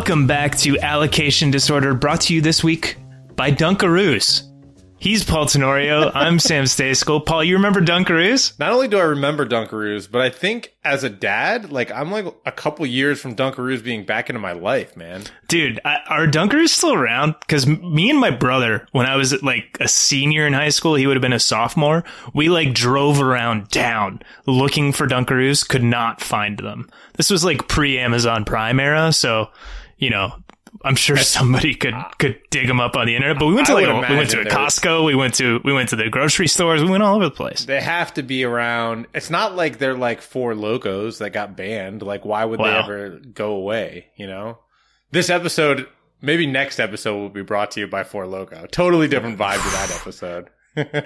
Welcome back to Allocation Disorder, brought to you this week by Dunkaroos. He's Paul Tenorio. I'm Sam Stejskal. Paul, you remember Dunkaroos? Not only do I remember Dunkaroos, but I think as a dad, like I'm like a couple years from Dunkaroos being back into my life, man. Dude, I, are Dunkaroos still around? Because me and my brother, when I was like a senior in high school, he would have been a sophomore. We like drove around town looking for Dunkaroos, could not find them. This was like pre Amazon Prime era, so you know I'm sure somebody could could dig them up on the internet. But we went to like a, we went to a Costco. We went to we went to the grocery stores. We went all over the place. They have to be around. It's not like they're like four locos that got banned. Like, why would they ever go away? You know, this episode, maybe next episode will be brought to you by Four Loco. Totally different vibe to that episode.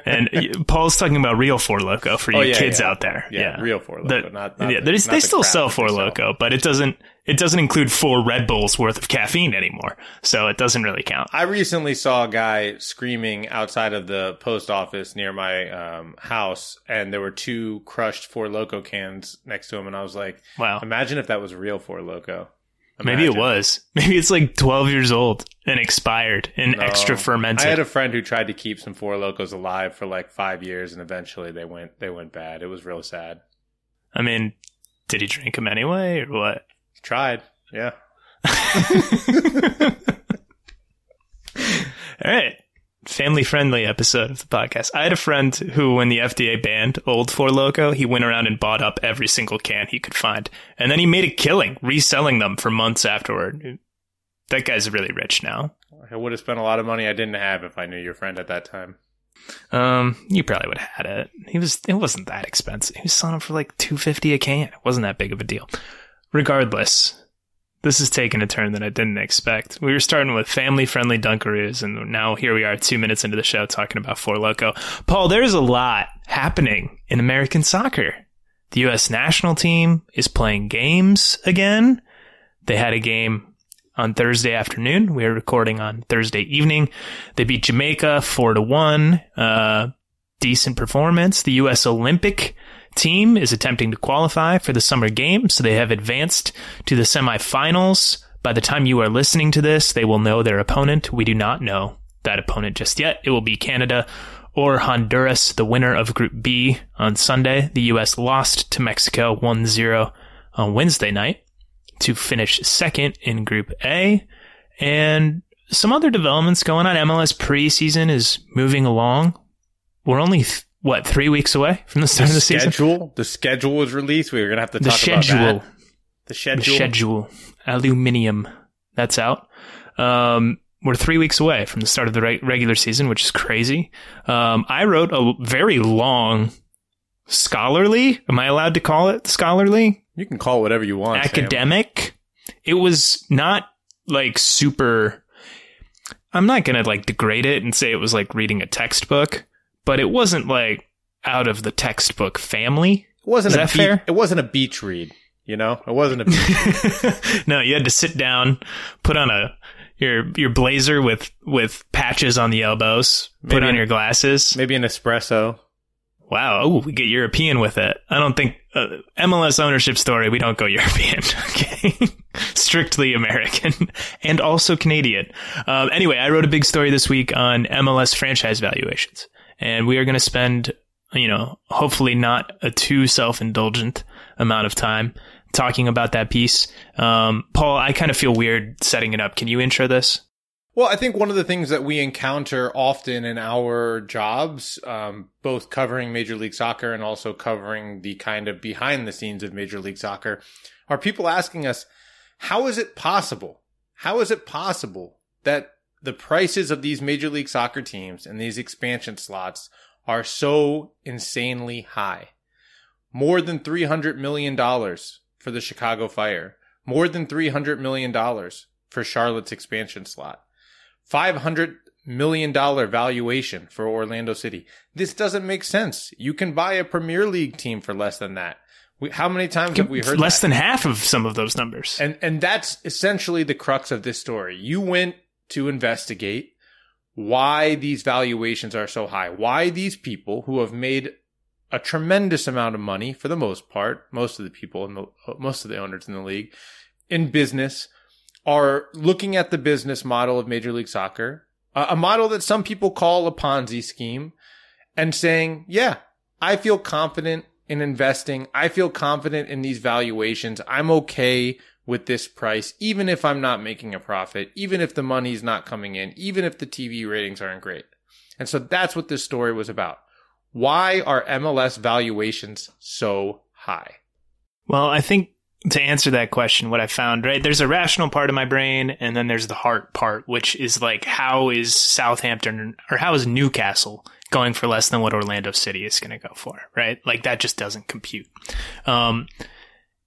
And Paul's talking about real Four Loco for you Oh, yeah, kids yeah. out there. Yeah, real Four The- not- not yeah, the- not they the still sell Four they. Loco, but it doesn't it doesn't include four Red Bulls worth of caffeine anymore. So it doesn't really count. I recently saw a guy screaming outside of the post office near my um, house, and there were two crushed Four Loco cans next to him, and I was like, Wow. imagine if that was real Four Loco. Maybe it was. Maybe it's like 12 years old and expired and No. extra fermented. I had a friend who tried to keep some Four Locos alive for like five years, and eventually they went they went bad. It was real sad. I mean, did he drink them anyway or what? Tried, yeah. All right. Family friendly episode of the podcast. I had a friend who, when the FDA banned Old Four Loco, he went around and bought up every single can he could find. And then he made a killing reselling them for months afterward. That guy's really rich now. I would have spent a lot of money I didn't have if I knew your friend at that time. Um, you probably would have had it. He was, it wasn't that expensive. He was selling them for like 250 a can. It wasn't that big of a deal. Regardless, this is taking a turn that I didn't expect. We were starting with family friendly Dunkaroos, and now here we are two minutes into the show talking about Four Loco. Paul, there's a lot happening in American soccer. The U.S. national team is playing games again. They had a game on Thursday afternoon. We are recording on Thursday evening. They beat Jamaica four to one. Uh, decent performance. The U.S. Olympic team is attempting to qualify for the summer games, so they have advanced to the semifinals. By the time you are listening to this, they will know their opponent. We do not know that opponent just yet. It will be Canada or Honduras, the winner of Group B on Sunday. The U.S. lost to Mexico 1-0 on Wednesday night to finish second in Group A. And some other developments going on. MLS preseason is moving along. We're only, th- what, three weeks away from the start of the season? schedule, the schedule was released. We were gonna have to The talk schedule. about that. The schedule. The schedule. schedule. Aluminium. That's out. Um, we're three weeks away from the start of the reg- regular season, which is crazy. Um, I wrote a very long scholarly. Am I allowed to call it scholarly? You can call it whatever you want. Sam. academic. It was not like super. I'm not gonna like degrade it and say it was like reading a textbook, but it wasn't like out of the textbook family. It wasn't Is a that be- fair? It wasn't a beach read. You know, it wasn't a. Beach- no, you had to sit down, put on a your your blazer with with patches on the elbows, put on an- your glasses. maybe an espresso. Wow, oh, we get European with it. I don't think uh, MLS ownership story. We don't go European. Okay, strictly American and also Canadian. Um, anyway, I wrote a big story this week on MLS franchise valuations, and we are going to spend, you know, hopefully not a too self indulgent amount of time talking about that piece. Um, Paul, I kind of feel weird setting it up. Can you intro this? Well, I think one of the things that we encounter often in our jobs, um, both covering Major League Soccer and also covering the kind of behind the scenes of Major League Soccer, are people asking us, how is it possible? How is it possible that the prices of these Major League Soccer teams and these expansion slots are so insanely high? More than $300 million for the Chicago Fire, more than $300 million for Charlotte's expansion slot. $500 million valuation for Orlando City. This doesn't make sense. You can buy a Premier League team for less than that. We, how many times have we heard less that? than half of some of those numbers? And and that's essentially the crux of this story. You went to investigate why these valuations are so high. Why these people who have made a tremendous amount of money for the most part, most of the people in the most of the owners in the league in business are looking at the business model of Major League Soccer, a model that some people call a Ponzi scheme, and saying, yeah, I feel confident in investing. I feel confident in these valuations. I'm okay with this price, even if I'm not making a profit, even if the money's not coming in, even if the TV ratings aren't great. And so that's what this story was about. Why are MLS valuations so high? Well, I think to answer that question, what I found, right, there's a rational part of my brain and then there's the heart part, which is like, how is Southampton or how is Newcastle going for less than what Orlando City is going to go for, right? Like that just doesn't compute. Um,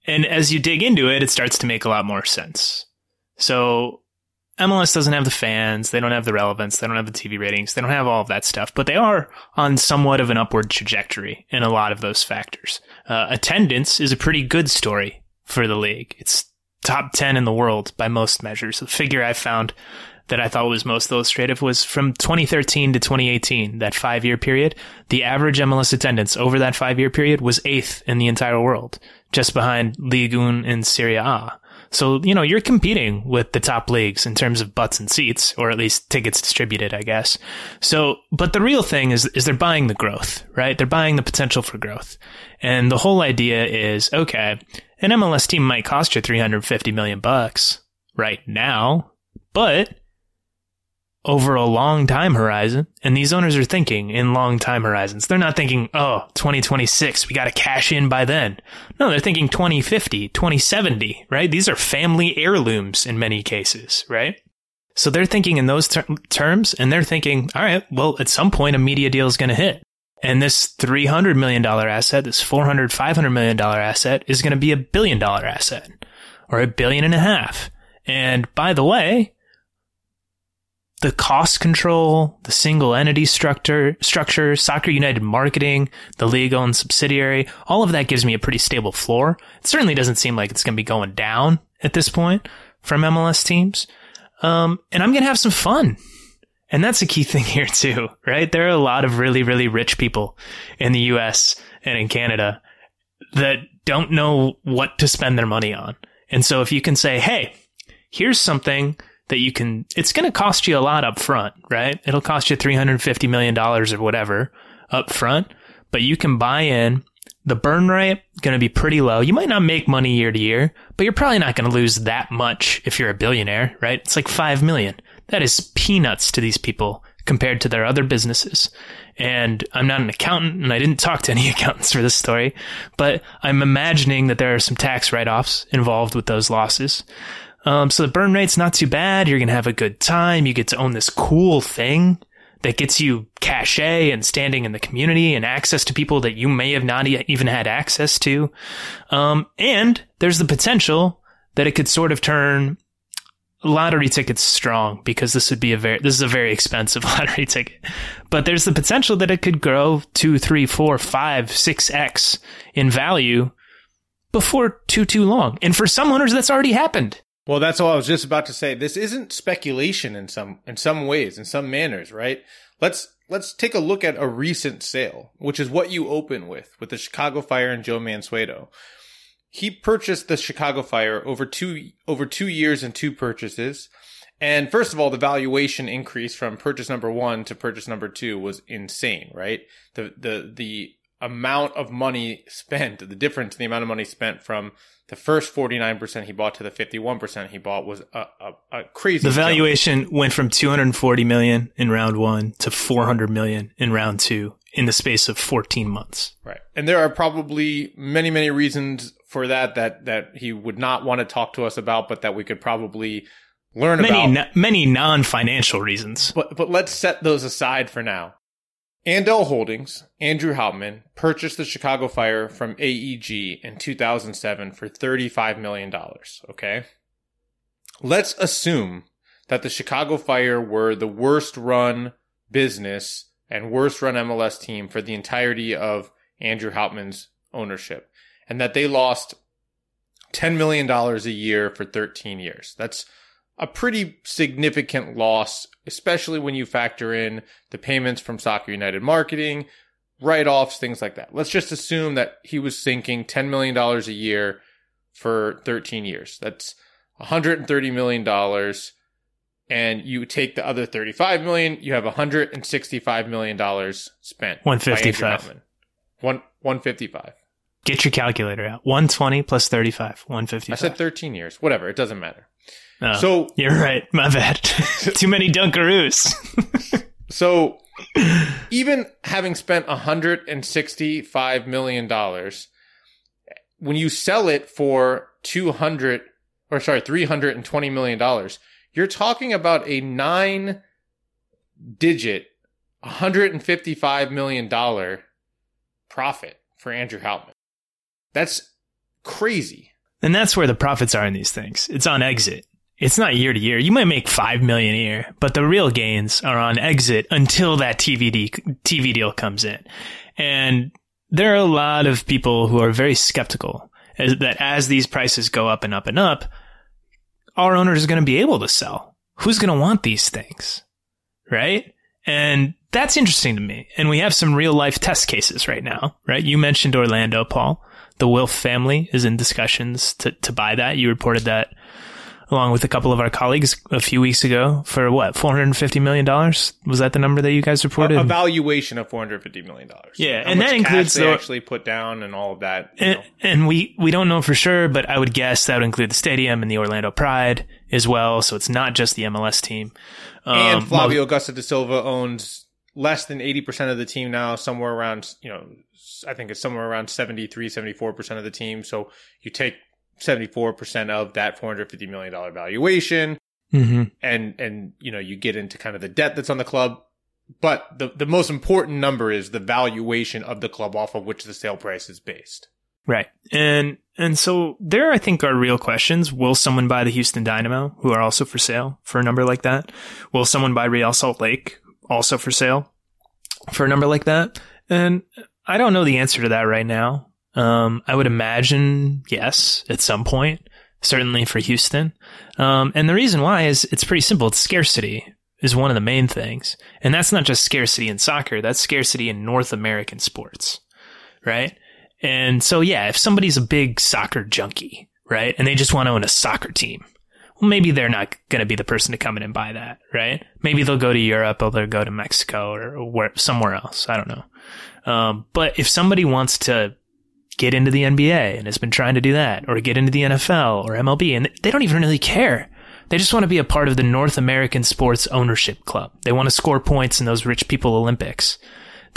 and as you dig into it, it starts to make a lot more sense. So MLS doesn't have the fans, they don't have the relevance, they don't have the TV ratings, they don't have all of that stuff, but they are on somewhat of an upward trajectory in a lot of those factors. Uh, attendance is a pretty good story for the league. It's top 10 in the world by most measures. The figure I found that I thought was most illustrative was from 2013 to 2018, that five year period. The average MLS attendance over that five year period was eighth in the entire world, just behind Ligue 1 and Serie A. So, you know, you're competing with the top leagues in terms of butts and seats, or at least tickets distributed, I guess. So, but the real thing is, is they're buying the growth, right? They're buying the potential for growth. And the whole idea is, okay, an MLS team might cost you 350 million bucks right now, but over a long time horizon. And these owners are thinking in long time horizons. They're not thinking, oh, 2026, we got to cash in by then. No, they're thinking 2050, 2070, right? These are family heirlooms in many cases, right? So they're thinking in those ter- terms and they're thinking, all right, well, at some point a media deal is going to hit. And this $300 million asset, this $400, $500 million asset is going to be a billion dollar asset or a billion and a half. And by the way, the cost control, the single entity structure, structure, Soccer United marketing, the league owned subsidiary, all of that gives me a pretty stable floor. It certainly doesn't seem like it's going to be going down at this point from MLS teams. Um, and I'm going to have some fun. And that's a key thing here too, right? There are a lot of really, really rich people in the US and in Canada that don't know what to spend their money on. And so if you can say, Hey, here's something that you can, it's going to cost you a lot up front, right? It'll cost you $350 million or whatever up front, but you can buy in. The burn rate going to be pretty low. You might not make money year to year, but you're probably not going to lose that much if you're a billionaire, right? It's like 5 million. That is peanuts to these people compared to their other businesses. And I'm not an accountant and I didn't talk to any accountants for this story, but I'm imagining that there are some tax write-offs involved with those losses. Um, so the burn rate's not too bad. You're going to have a good time. You get to own this cool thing that gets you cachet and standing in the community and access to people that you may have not even had access to. Um, and there's the potential that it could sort of turn lottery tickets strong because this would be a very this is a very expensive lottery ticket but there's the potential that it could grow two three four five six x in value before too too long and for some owners that's already happened well, that's all I was just about to say. This isn't speculation in some in some ways, in some manners, right? Let's let's take a look at a recent sale, which is what you open with with the Chicago Fire and Joe Mansueto. He purchased the Chicago Fire over two over two years and two purchases. And first of all, the valuation increase from purchase number one to purchase number two was insane, right? The the the amount of money spent, the difference in the amount of money spent from the first 49% he bought to the 51% he bought was a, a, a crazy. The valuation jump. went from 240 million in round one to 400 million in round two in the space of 14 months. Right. And there are probably many, many reasons for that, that, that he would not want to talk to us about, but that we could probably learn many, about. many non-financial reasons. But, but let's set those aside for now. Andell Holdings, Andrew Hauptman, purchased the Chicago Fire from AEG in 2007 for $35 million. Okay. Let's assume that the Chicago Fire were the worst run business and worst run MLS team for the entirety of Andrew Hauptman's ownership and that they lost $10 million a year for 13 years. That's a pretty significant loss, especially when you factor in the payments from Soccer United marketing, write offs, things like that. Let's just assume that he was sinking $10 million a year for 13 years. That's 130 million dollars and you take the other 35 million, you have 165 million dollars spent. 155. Hauptman. One 155. Get your calculator out. 120 plus 35. 155. I said 13 years. Whatever, it doesn't matter. Oh, So you're right. My bad. Too many Dunkaroos. So even having spent 165 million dollars, when you sell it for 200 or sorry, 320 million dollars, you're talking about a nine digit 155 million dollar profit for Andrew Hauptman. That's crazy. And that's where the profits are in these things. It's on exit. It's not year to year. You might make five million a year, but the real gains are on exit until that TV, de- TV deal comes in. And there are a lot of people who are very skeptical as, that as these prices go up and up and up, our owners are going to be able to sell. Who's going to want these things? Right? And that's interesting to me. And we have some real life test cases right now, right? You mentioned Orlando, Paul. The Wilf family is in discussions to, to buy that. You reported that along with a couple of our colleagues a few weeks ago for what, $450 million? Was that the number that you guys reported? A valuation of 450 million dollars. Yeah, How and that includes they the- actually put down and all of that. and, and we, we don't know for sure, but I would guess that would include the stadium and the Orlando Pride as well. So it's not just the MLS team. and Um, Flavio Augusto da Silva owns less than 80% of the team now, somewhere around, you know, I think it's somewhere around 73, 74% of the team. So you take 74% of that $450 million valuation mhm. and, and, you know, you get into kind of the debt that's on the club. But the, the most important number is the valuation of the club off of which the sale price is based. Right. And and so there I think are real questions. Will someone buy the Houston Dynamo, who are also for sale, for a number like that? Will someone buy Real Salt Lake, also for sale, for a number like that? And I don't know the answer to that right now. Um, I would imagine yes, at some point, certainly for Houston. Um, and the reason why is it's pretty simple. It's scarcity is one of the main things. And that's not just scarcity in soccer. That's scarcity in North American sports. Right. And so, yeah, if somebody's a big soccer junkie, right, and they just want to own a soccer team, well, maybe they're not going to be the person to come in and buy that, right? Maybe they'll go to Europe or they'll go to Mexico or where, somewhere else. I don't know. Um, but if somebody wants to get into the NBA and has been trying to do that, or get into the NFL or MLB, and they don't even really care. They just want to be a part of the North American Sports Ownership Club. They want to score points in those rich people Olympics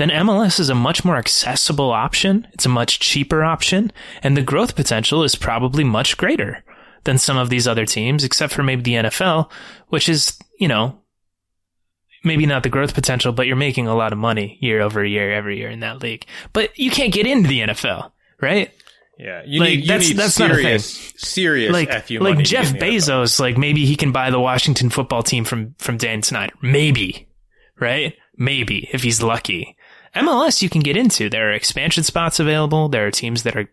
then MLS is a much more accessible option. It's a much cheaper option, and the growth potential is probably much greater than some of these other teams, except for maybe the NFL, which is, you know, maybe not the growth potential, but you're making a lot of money year over year, every year in that league. But you can't get into the NFL, right? Yeah. You Like, need, you that's- need that's not a serious, serious like FU like Jeff get in the NFL. Bezos, like maybe he can buy the Washington football team from from Dan Snyder. Maybe, right? Maybe if he's lucky. MLS you can get into. There are expansion spots available. There are teams that are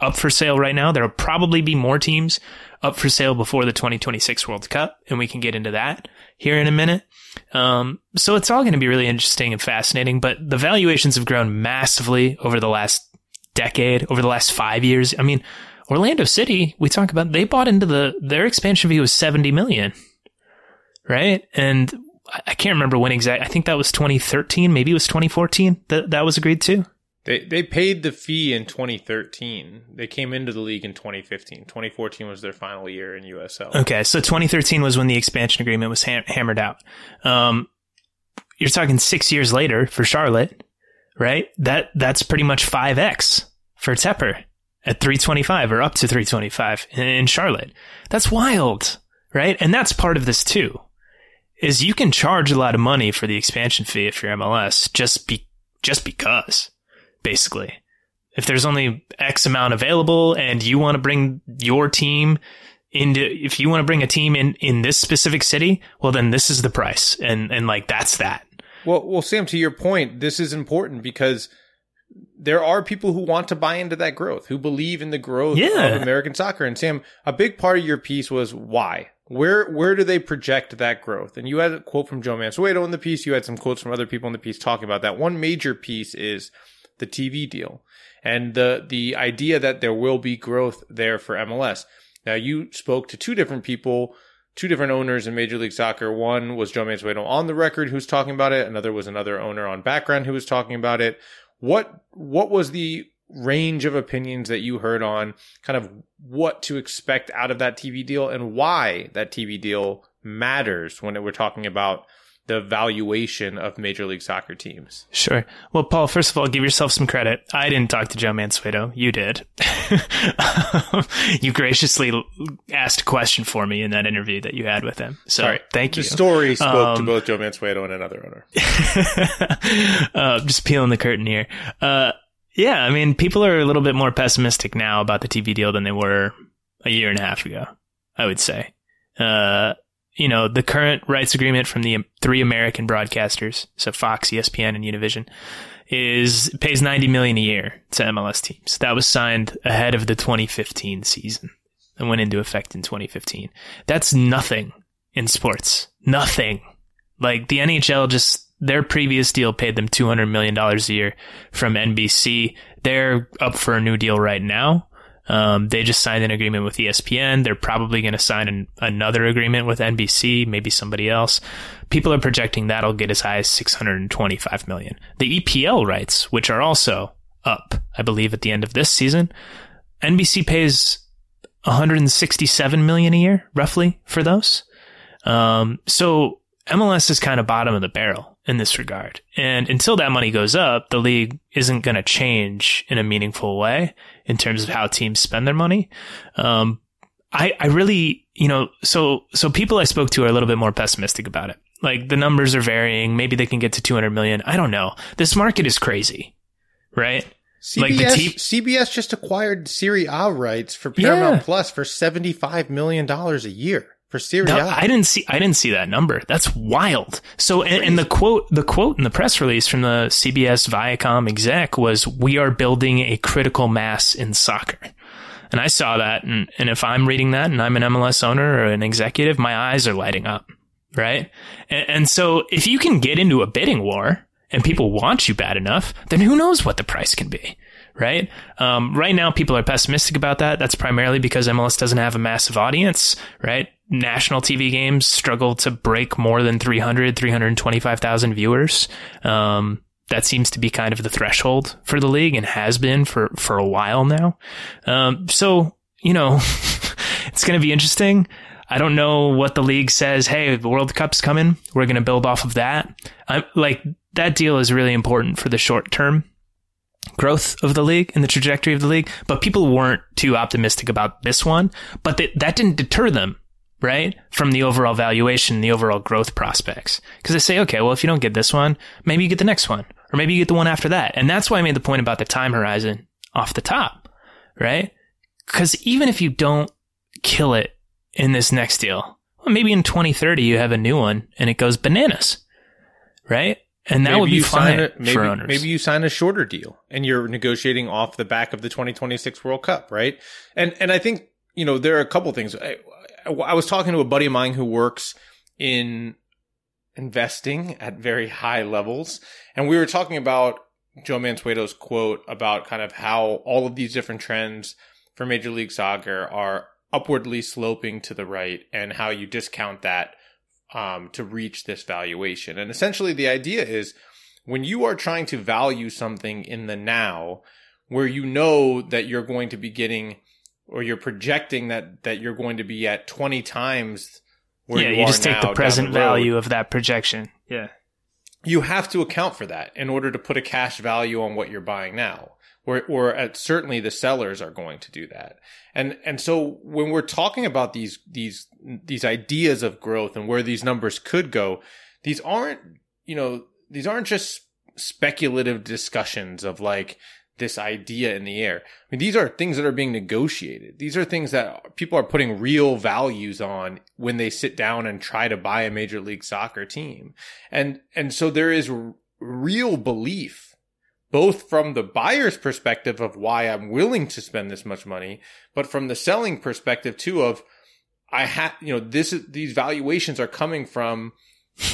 up for sale right now. There will probably be more teams up for sale before the 2026 World Cup, and we can get into that here in a minute. Um, so it's all going to be really interesting and fascinating. But the valuations have grown massively over the last decade, over the last five years. I mean, Orlando City, we talk about, they bought into the, their expansion fee was 70 million, right? And I I can't remember when exact, I think that was 2013, maybe it was 2014 that that was agreed to. They they paid the fee in 2013. They came into the league in 2015. 2014 was their final year in USL. Okay, so 2013 was when the expansion agreement was ham- hammered out. Um, you're talking six years later for Charlotte, right? That that's pretty much five x for Tepper at 325 or up to 325 in, in Charlotte. That's wild, right? And that's part of this too. Is you can charge a lot of money for the expansion fee if you're MLS just be just because, basically. If there's only X amount available and you want to bring your team into if you want to bring a team in in this specific city, well then this is the price. And and like that's that. Well, well, Sam, to your point, this is important because there are people who want to buy into that growth, who believe in the growth Yeah. of American soccer. And Sam, a big part of your piece was why. Where where do they project that growth? And you had a quote from Joe Mansueto in the piece. You had some quotes from other people in the piece talking about that. One major piece is the TV deal and the the idea that there will be growth there for MLS. Now, you spoke to two different people, two different owners in Major League Soccer. One was Joe Mansueto on the record who's talking about it. Another was another owner on background who was talking about it. What what was the range of opinions that you heard on kind of what to expect out of that TV deal and why that TV deal matters when we're talking about the valuation of Major League Soccer teams. Sure. Well, Paul, first of all, give yourself some credit. I didn't talk to Joe Mansueto. You did. you graciously asked a question for me in that interview that you had with him. So Sorry. thank you. The story spoke um, to both Joe Mansueto and another owner. uh, just peeling the curtain here. Uh, yeah, I mean, people are a little bit more pessimistic now about the TV deal than they were a year and a half ago, I would say. Uh, you know, the current rights agreement from the three American broadcasters, so Fox, ESPN, and Univision, is pays 90 million a year to MLS teams. That was signed ahead of the 2015 season and went into effect in 2015. That's nothing in sports. Nothing. Like the NHL just their previous deal paid them $200 million a year from NBC. They're up for a new deal right now. Um, they just signed an agreement with ESPN. They're probably going to sign an, another agreement with NBC, maybe somebody else. People are projecting that'll get as high as 625 million. The EPL rights, which are also up, I believe at the end of this season, NBC pays 167 million a year, roughly, for those. Um, so MLS is kind of bottom of the barrel in this regard. And until that money goes up, the league isn't going to change in a meaningful way in terms of how teams spend their money. Um, I, I really, you know, so, so people I spoke to are a little bit more pessimistic about it. Like the numbers are varying. Maybe they can get to 200 million. I don't know. This market is crazy, right? CBS, like the t- CBS just acquired Serie A rights for Paramount yeah. Plus for $75 million a year for Serie no, I didn't see I didn't see that number. That's wild. So and, and, the quote the quote in the press release from the CBS Viacom exec was we are building a critical mass in soccer. And I saw that and, and if I'm reading that and I'm an MLS owner or an executive, my eyes are lighting up. Right? And, and so if you can get into a bidding war and people want you bad enough, then who knows what the price can be right? Um, right now, people are pessimistic about that. That's primarily because MLS doesn't have a massive audience, right? National TV games struggle to break more than 300, 325,000 viewers. Um, that seems to be kind of the threshold for the league and has been for, for a while now. Um, so, you know, it's going to be interesting. I don't know what the league says. Hey, the World Cup's coming. We're going to build off of that. I'm like, that deal is really important for the short term growth of the league and the trajectory of the league, but people weren't too optimistic about this one. But th- that didn't deter them right? From the overall valuation, the overall growth prospects. Because they say, okay, well, if you don't get this one, maybe you get the next one, or maybe you get the one after that. And that's why I made the point about the time horizon off the top, right? Because even if you don't kill it in this next deal, well, maybe in 2030 you have a new one and it goes bananas, right? And that maybe would be fine a, maybe, for owners. Maybe you sign a shorter deal and you're negotiating off the back of the 2026 World Cup, right? And and I think you know there are a couple things. I was talking to a buddy of mine who works in investing at very high levels, and we were talking about Joe Mansueto's quote about kind of how all of these different trends for Major League Soccer are upwardly sloping to the right, and how you discount that um, to reach this valuation. And essentially, the idea is when you are trying to value something in the now, where you know that you're going to be getting or you're projecting that that you're going to be at 20 times where yeah, you, you just take the present the value of that projection. Yeah. You have to account for that in order to put a cash value on what you're buying now. Or, or at, certainly the sellers are going to do that. And, and so when we're talking about these, these, these ideas of growth and where these numbers could go, these aren't, you know, these aren't just speculative discussions of like, this idea in the air. I mean, these are things that are being negotiated. These are things that people are putting real values on when they sit down and try to buy a major league soccer team. And, and so there is r- real belief, both from the buyer's perspective of why I'm willing to spend this much money, but from the selling perspective too of, I have, you know, this is, these valuations are coming from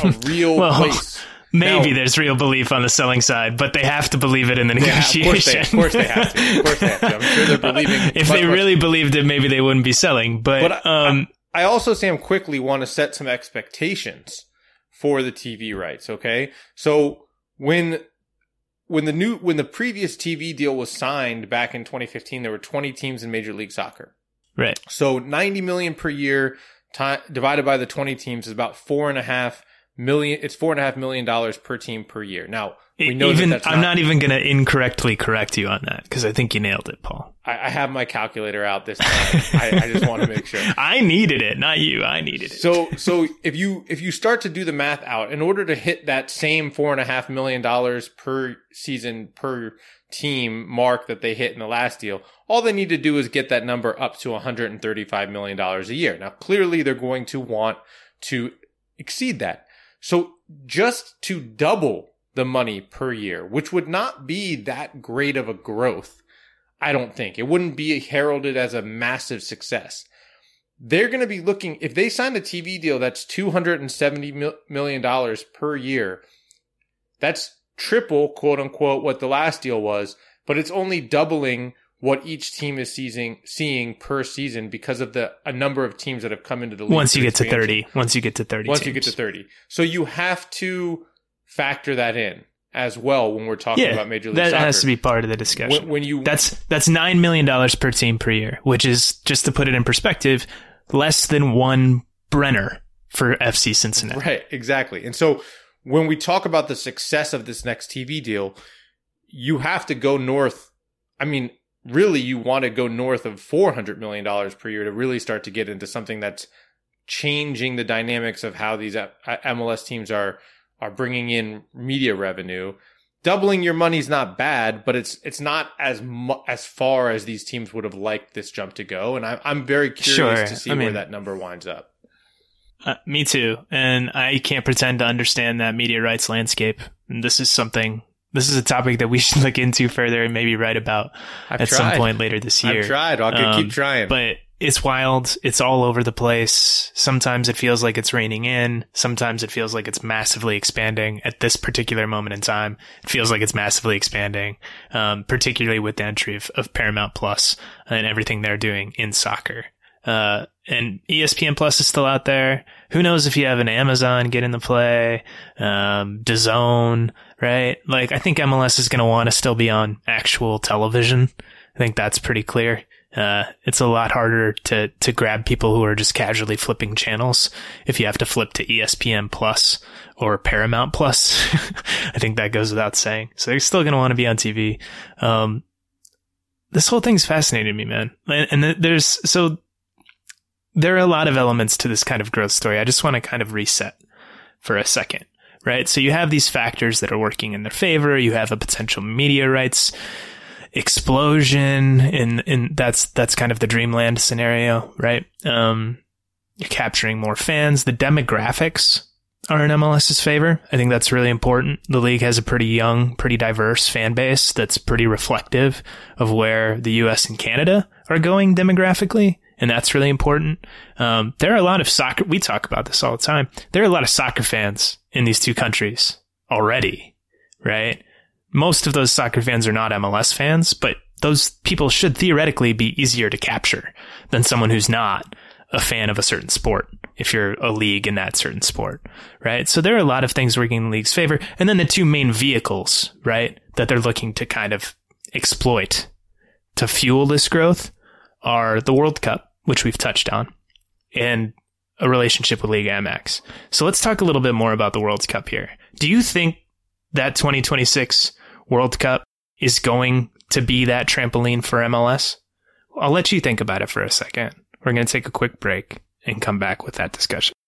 a real well, place maybe Now- there's real belief on the selling side, but they have to believe it in the Yeah, of course they, negotiation. of course they have to. Of course they have to. I'm sure they're believing. if they really believed it, maybe they wouldn't be selling. But, But I- um, I also, Sam, quickly want to set some expectations for the TV rights. Okay, so when when the new when the previous TV deal was signed back in 2015, there were 20 teams in Major League Soccer. right, So 90 million per year ti divided by the 20 teams is about four and a half million. It's four and a half million dollars per team per year. Now we know even that that's I'm not even going to incorrectly correct you on that because I think you nailed it, Paul. I, I have my calculator out this time. I, I just want to make sure. I needed it, not you. I needed it. So, so if you if you start to do the math out, in order to hit that same four and a half million dollars per season per team mark that they hit in the last deal, all they need to do is get that number up to 135 million dollars a year. Now, clearly, they're going to want to exceed that. So, just to double the money per year, which would not be that great of a growth, I don't think. It wouldn't be heralded as a massive success. They're going to be looking if they sign a TV deal that's $270 million per year that's triple quote unquote what the last deal was but it's only doubling what each team is seeing seeing per season because of the a number of teams that have come into the league once you get to 30, once you get to 30, once you get to 30 so you have to factor that in as well when we're talking yeah, about major league that soccer has to be part of the discussion. when, when you That's that's nine million dollars per team per year, which is just to put it in perspective, less than one Brenner for FC Cincinnati. Right, exactly. And so when we talk about the success of this next TV deal, you have to go north. I mean, really, you want to go north of $400 million per year to really start to get into something that's changing the dynamics of how these uh, MLS teams are are bringing in media revenue. Doubling your money's not bad, but it's it's not as mu- as far as these teams would have liked this jump to go. And I'm I'm very curious Sure. to see I where mean- that number winds up. Uh, me too. And I can't pretend to understand that media rights landscape. And this is something. This is a topic that we should look into further and maybe write about I've at tried. some point later this year. I've tried. I'll Um, keep trying. But it's wild. It's all over the place. Sometimes it feels like it's raining in. Sometimes it feels like it's massively expanding. At this particular moment in time, it feels like it's massively expanding, um, particularly with the entry of, of Paramount Plus and everything they're doing in soccer. Uh, and ESPN Plus is still out there. Who knows if you have an Amazon get in the play, um, DAZN, right? Like, I think MLS is going to want to still be on actual television. I think that's pretty clear. Uh, it's a lot harder to, to grab people who are just casually flipping channels if you have to flip to ESPN Plus or Paramount Plus. I think that goes without saying. So they're still going to want to be on TV. Um, this whole thing's fascinated me, man. And, and there's, so there are a lot of elements to this kind of growth story. I just want to kind of reset for a second, right? So you have these factors that are working in their favor. You have a potential media rights explosion and and that's that's kind of the dreamland scenario right? Um you're capturing more fans. The demographics are in MLS's favor. I think that's really important. The league has a pretty young pretty diverse fan base that's pretty reflective of where the US and Canada are going demographically and that's really important. Um there are a lot of soccer we talk about this all the time. There are a lot of soccer fans in these two countries already right most of those soccer fans are not MLS fans, but those people should theoretically be easier to capture than someone who's not a fan of a certain sport if you're a league in that certain sport, right? So there are a lot of things working in the league's favor. And then the two main vehicles, right, that they're looking to kind of exploit to fuel this growth are the World Cup, which we've touched on, and a relationship with Liga MX. So let's talk a little bit more about the World Cup here. Do you think that 2026 World Cup is going to be that trampoline for MLS? I'll let you think about it for a second. We're going to take a quick break and come back with that discussion.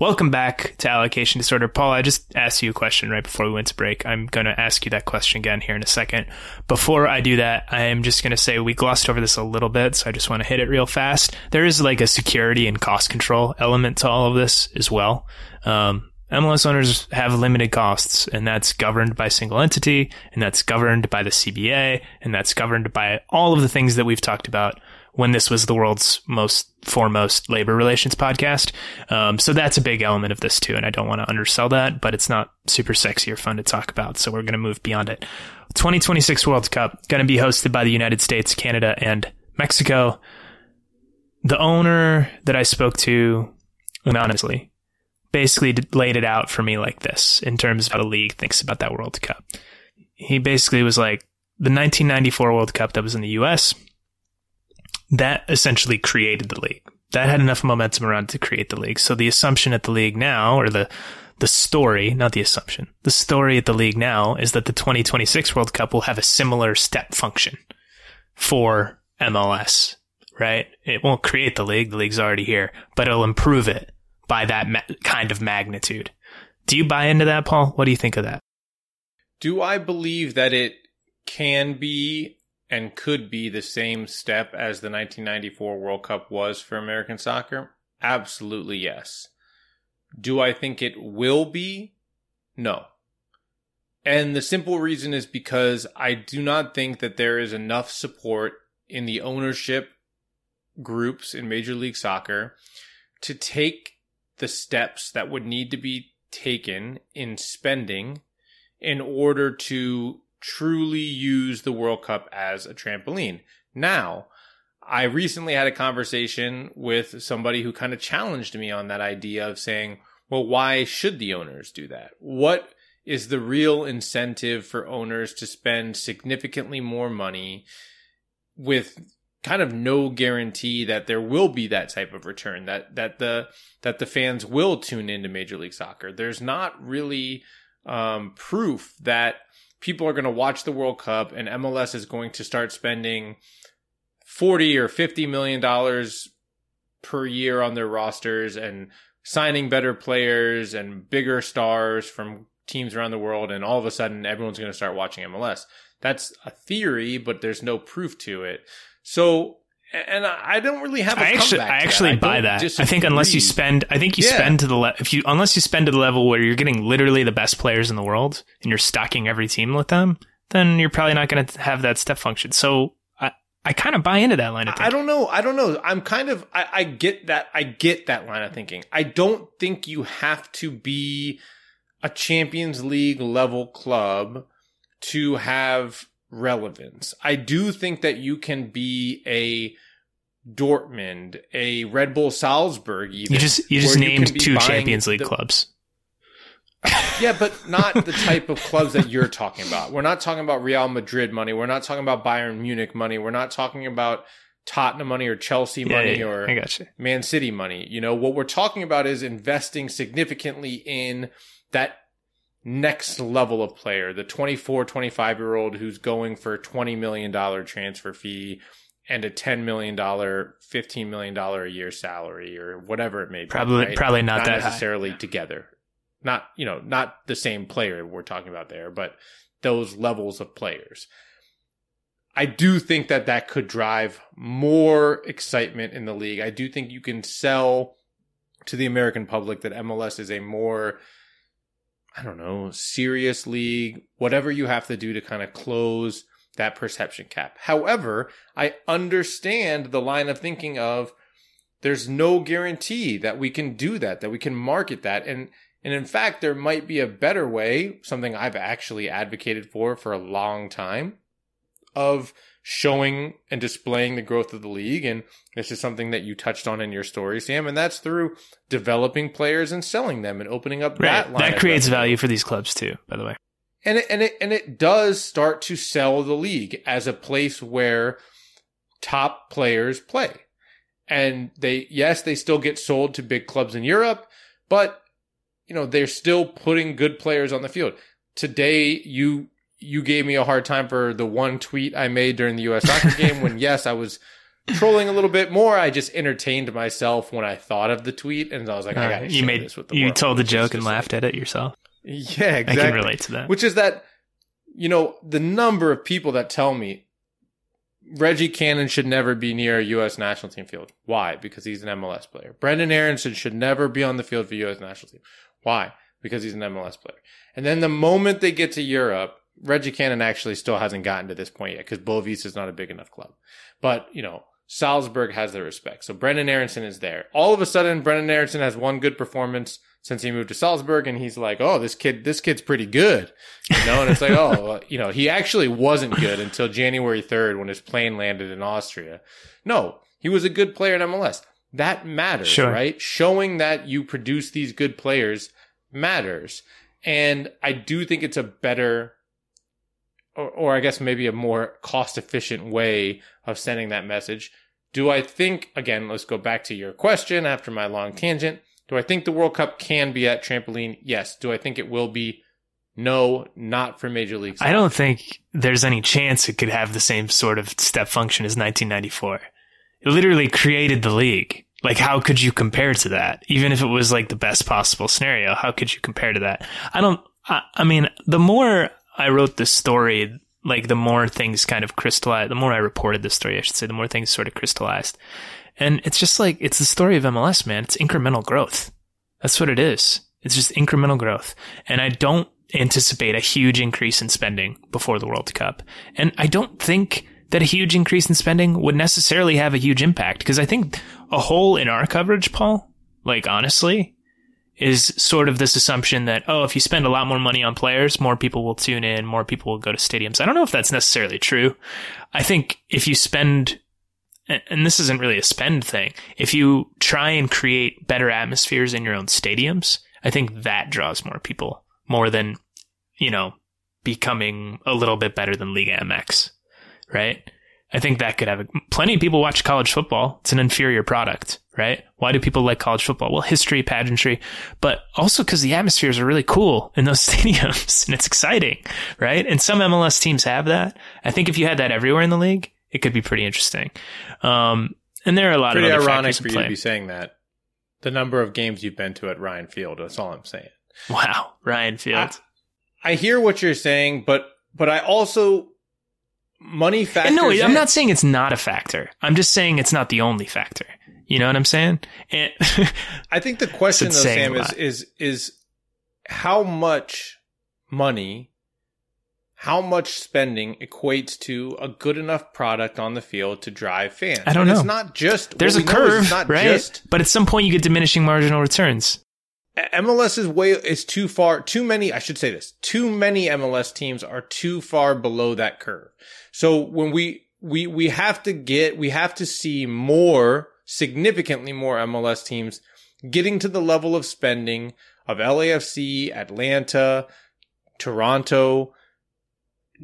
Welcome back to Allocation Disorder. Paul, I just asked you a question right before we went to break. I'm going to ask you that question again here in a second. Before I do that, I am just going to say we glossed over this a little bit, so I just want to hit it real fast. There is like a security and cost control element to all of this as well. Um, MLS owners have limited costs, and that's governed by single entity, and that's governed by the CBA, and that's governed by all of the things that we've talked about when this was the world's most foremost labor relations podcast. Um, so that's a big element of this too. And I don't want to undersell that, but it's not super sexy or fun to talk about. So we're going to move beyond it. 2026 World Cup going to be hosted by the United States, Canada, and Mexico. The owner that I spoke to, anonymously, basically laid it out for me like this in terms of how the league thinks about that World Cup. He basically was like, the 1994 World Cup that was in the US, that essentially created the league. That had enough momentum around to create the league. So the assumption at the league now, or the the story, not the assumption, the story at the league now is that the 2026 World Cup will have a similar step function for MLS, right? It won't create the league. The league's already here, but it'll improve it by that ma- kind of magnitude. Do you buy into that, Paul? What do you think of that? Do I believe that it can be and could be the same step as the 1994 World Cup was for American soccer? Absolutely yes. Do I think it will be? No. And the simple reason is because I do not think that there is enough support in the ownership groups in Major League Soccer to take the steps that would need to be taken in spending in order to truly use the World Cup as a trampoline. Now, I recently had a conversation with somebody who kind of challenged me on that idea of saying, well, why should the owners do that? What is the real incentive for owners to spend significantly more money with kind of no guarantee that there will be that type of return that that the that the fans will tune into major league soccer there's not really um, proof that people are going to watch the World Cup and MLS is going to start spending 40 or 50 million dollars per year on their rosters and signing better players and bigger stars from teams around the world and all of a sudden everyone's going to start watching MLS. That's a theory, but there's no proof to it. So and I don't really have. I actually, I actually that. buy I that. Disagree. I think unless you spend, I think you yeah. spend to the le- if you unless you spend to the level where you're getting literally the best players in the world and you're stocking every team with them, then you're probably not going to have that step function. So I, I kind of buy into that line of thinking. I don't know. I don't know. I'm kind of I, I get that I get that line of thinking. I don't think you have to be a Champions League level club to have relevance. I do think that you can be a Dortmund, a Red Bull Salzburg even. you just you just named be two Champions League the- clubs. Yeah, but not the type of clubs that you're talking about. We're not talking about Real Madrid money. We're not talking about Bayern Munich money. We're not talking about Tottenham money or Chelsea Yeah, money yeah, or got you. Man City money. You know, what we're talking about is investing significantly in that next level of player, the 24, 25 year old who's going for a $20 million transfer fee and a $10 million, $15 million a year salary or whatever it may be. Probably right? probably not, not that high. necessarily together. Not, you know, not the same player we're talking about there, but those levels of players. I do think that that could drive more excitement in the league. I do think you can sell to the American public that MLS is a more, I don't know, serious league, whatever you have to do to kind of close that perception cap. However, I understand the line of thinking of there's no guarantee that we can do that, that we can market that. And, and in fact, there might be a better way, something I've actually advocated for for a long time of showing and displaying the growth of the league. And this is something that you touched on in your story, Sam, and that's through developing players and selling them and opening up Right. that line. That creates revenue. value for these clubs too, by the way. And it, and it and it does start to sell the league as a place where top players play. And they yes, they still get sold to big clubs in Europe, but you know, they're still putting good players on the field. Today you you gave me a hard time for the one tweet I made during the US soccer game when yes, I was trolling a little bit more. I just entertained myself when I thought of the tweet and I was like, I Uh, gotta you share made this with the you world. told the joke and like- laughed at it yourself. Yeah, exactly. I can relate to that. Which is that, you know, the number of people that tell me Reggie Cannon should never be near a U.S. national team field. Why? Because he's an MLS player. Brenden Aaronson should never be on the field for U.S. national team. Why? Because he's an MLS player. And then the moment they get to Europe, Reggie Cannon actually still hasn't gotten to this point yet because Boavista is not a big enough club. But, you know, Salzburg has their respect. So Brenden Aaronson is there. All of a sudden, Brenden Aaronson has one good performance since he moved to Salzburg, and he's like, "Oh, this kid, this kid's pretty good," you know. And it's like, "Oh, well, you know, he actually wasn't good until January third when his plane landed in Austria." No, he was a good player in MLS. That matters, Sure. right? Showing that you produce these good players matters, and I do think it's a better or, or I guess maybe a more cost efficient way of sending that message. Do I think, again, let's go back to your question after my long tangent. Do I think the World Cup can be at trampoline? Yes. Do I think it will be? No, not for Major League Soccer. I don't think there's any chance it could have the same sort of step function as 1994. It literally created the league. Like, how could you compare to that? Even if it was like the best possible scenario, how could you compare to that? I don't, I, I mean, the more I wrote this story, like the more things kind of crystallized, the more I reported the story, I should say, the more things sort of crystallized. And it's just like, it's the story of MLS, man. It's incremental growth. That's what it is. It's just incremental growth. And I don't anticipate a huge increase in spending before the World Cup. And I don't think that a huge increase in spending would necessarily have a huge impact because I think a hole in our coverage, Paul, like honestly, is sort of this assumption that, oh, if you spend a lot more money on players, more people will tune in, more people will go to stadiums. I don't know if that's necessarily true. I think if you spend and this isn't really a spend thing. If you try and create better atmospheres in your own stadiums, I think that draws more people more than, you know, becoming a little bit better than Liga MX, right? I think that could have a, plenty of people watch college football. It's an inferior product, right? Why do people like college football? Well, history, pageantry, but also because the atmospheres are really cool in those stadiums and it's exciting, right? And some MLS teams have that. I think if you had that everywhere in the league, it could be pretty interesting. Um, and there are a lot Pretty of other ironic factors for you play. to be saying that. The number of games you've been to at Ryan Field. That's all I'm saying. Wow, Ryan Field. I hear what you're saying, but but I also money factor. No, I'm in. not saying it's not a factor. I'm just saying it's not the only factor. You know what I'm saying? And I think the question though, Sam, is is is how much money, how much spending equates to a good enough product on the field to drive fans. I don't And know. It's not just There's a we know is curve, not right? Just, But at some point, you get diminishing marginal returns. MLS is way is too far. Too many. I should say this. Too many MLS teams are too far below that curve. So when we we we have to get we have to see more significantly more MLS teams getting to the level of spending of LAFC, Atlanta, Toronto,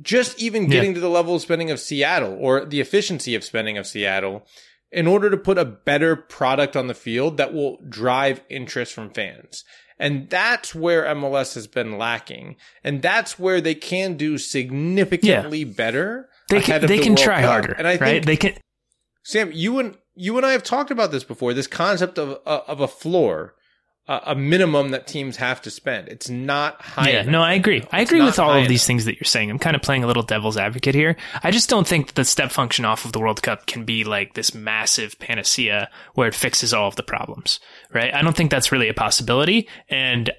just even Yeah. getting to the level of spending of Seattle or the efficiency of spending of Seattle in order to put a better product on the field that will drive interest from fans. And that's where MLS has been lacking. And that's where they can do significantly better. They can they the can World try Cup. harder, And I right? think They can. Sam, you and you and I have talked about this before. This concept of uh, of a floor, uh, a minimum that teams have to spend. It's not high. Yeah, enough no, I agree. I It's agree with all of these things that you're saying. I'm kind of playing a little devil's advocate here. I just don't think that the step function off of the World Cup can be like this massive panacea where it fixes all of the problems, right? I don't think that's really a possibility. And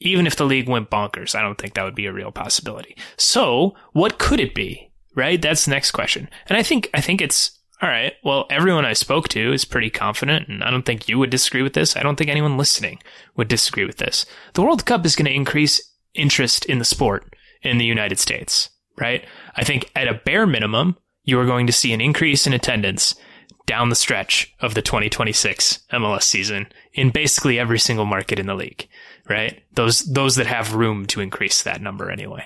even if the league went bonkers, I don't think that would be a real possibility. So what could it be? Right? That's the next question. And I think, I think it's, all right. Well, everyone I spoke to is pretty confident, and I don't think you would disagree with this. I don't think anyone listening would disagree with this. The World Cup is going to increase interest in the sport in the United States, right? I think at a bare minimum, you are going to see an increase in attendance down the stretch of the 2026 MLS season in basically every single market in the league, right? Those, those that have room to increase that number anyway.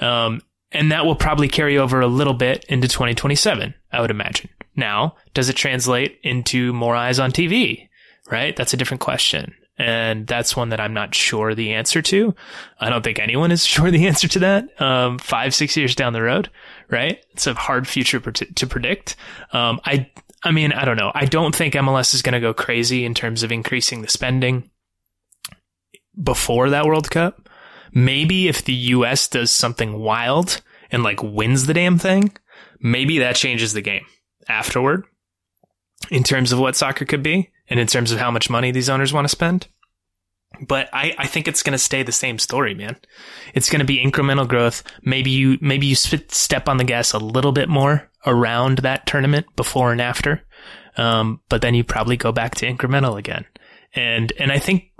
Um, and that will probably carry over a little bit into 2027, I would imagine. Now, does it translate into more eyes on TV? Right? That's a different question. And that's one that I'm not sure the answer to. I don't think anyone is sure the answer to that. Um, five, six years down the road, right? It's a hard future to predict. Um, I, I mean, I don't know. I don't think MLS is going to go crazy in terms of increasing the spending before that World Cup. Maybe if the US does something wild and like wins the damn thing, maybe that changes the game afterward in terms of what soccer could be and in terms of how much money these owners want to spend. But I, I think it's going to stay the same story, man. It's going to be incremental growth. Maybe you, maybe you step on the gas a little bit more around that tournament before and after. Um, but then you probably go back to incremental again. And, and I think,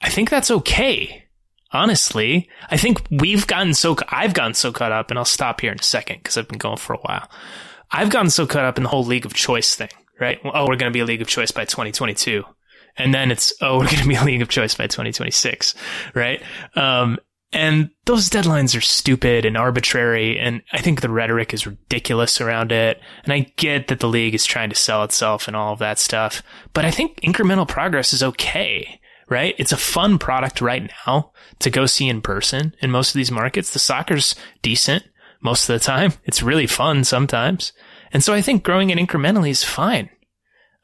I think that's okay. Honestly, I think we've gotten so, I've gotten so caught up and I'll stop here in a second because I've been going for a while. I've gotten so caught up in the whole league of choice thing, right? Oh, we're going to be a league of choice by 2022. And then it's, oh, we're going to be a league of choice by 2026, right? Um, and those deadlines are stupid and arbitrary. And I think the rhetoric is ridiculous around it. And I get that the league is trying to sell itself and all of that stuff. But I think incremental progress is okay, right? It's a fun product right now to go see in person in most of these markets. The soccer's decent most of the time. It's really fun sometimes. And so I think growing it incrementally is fine.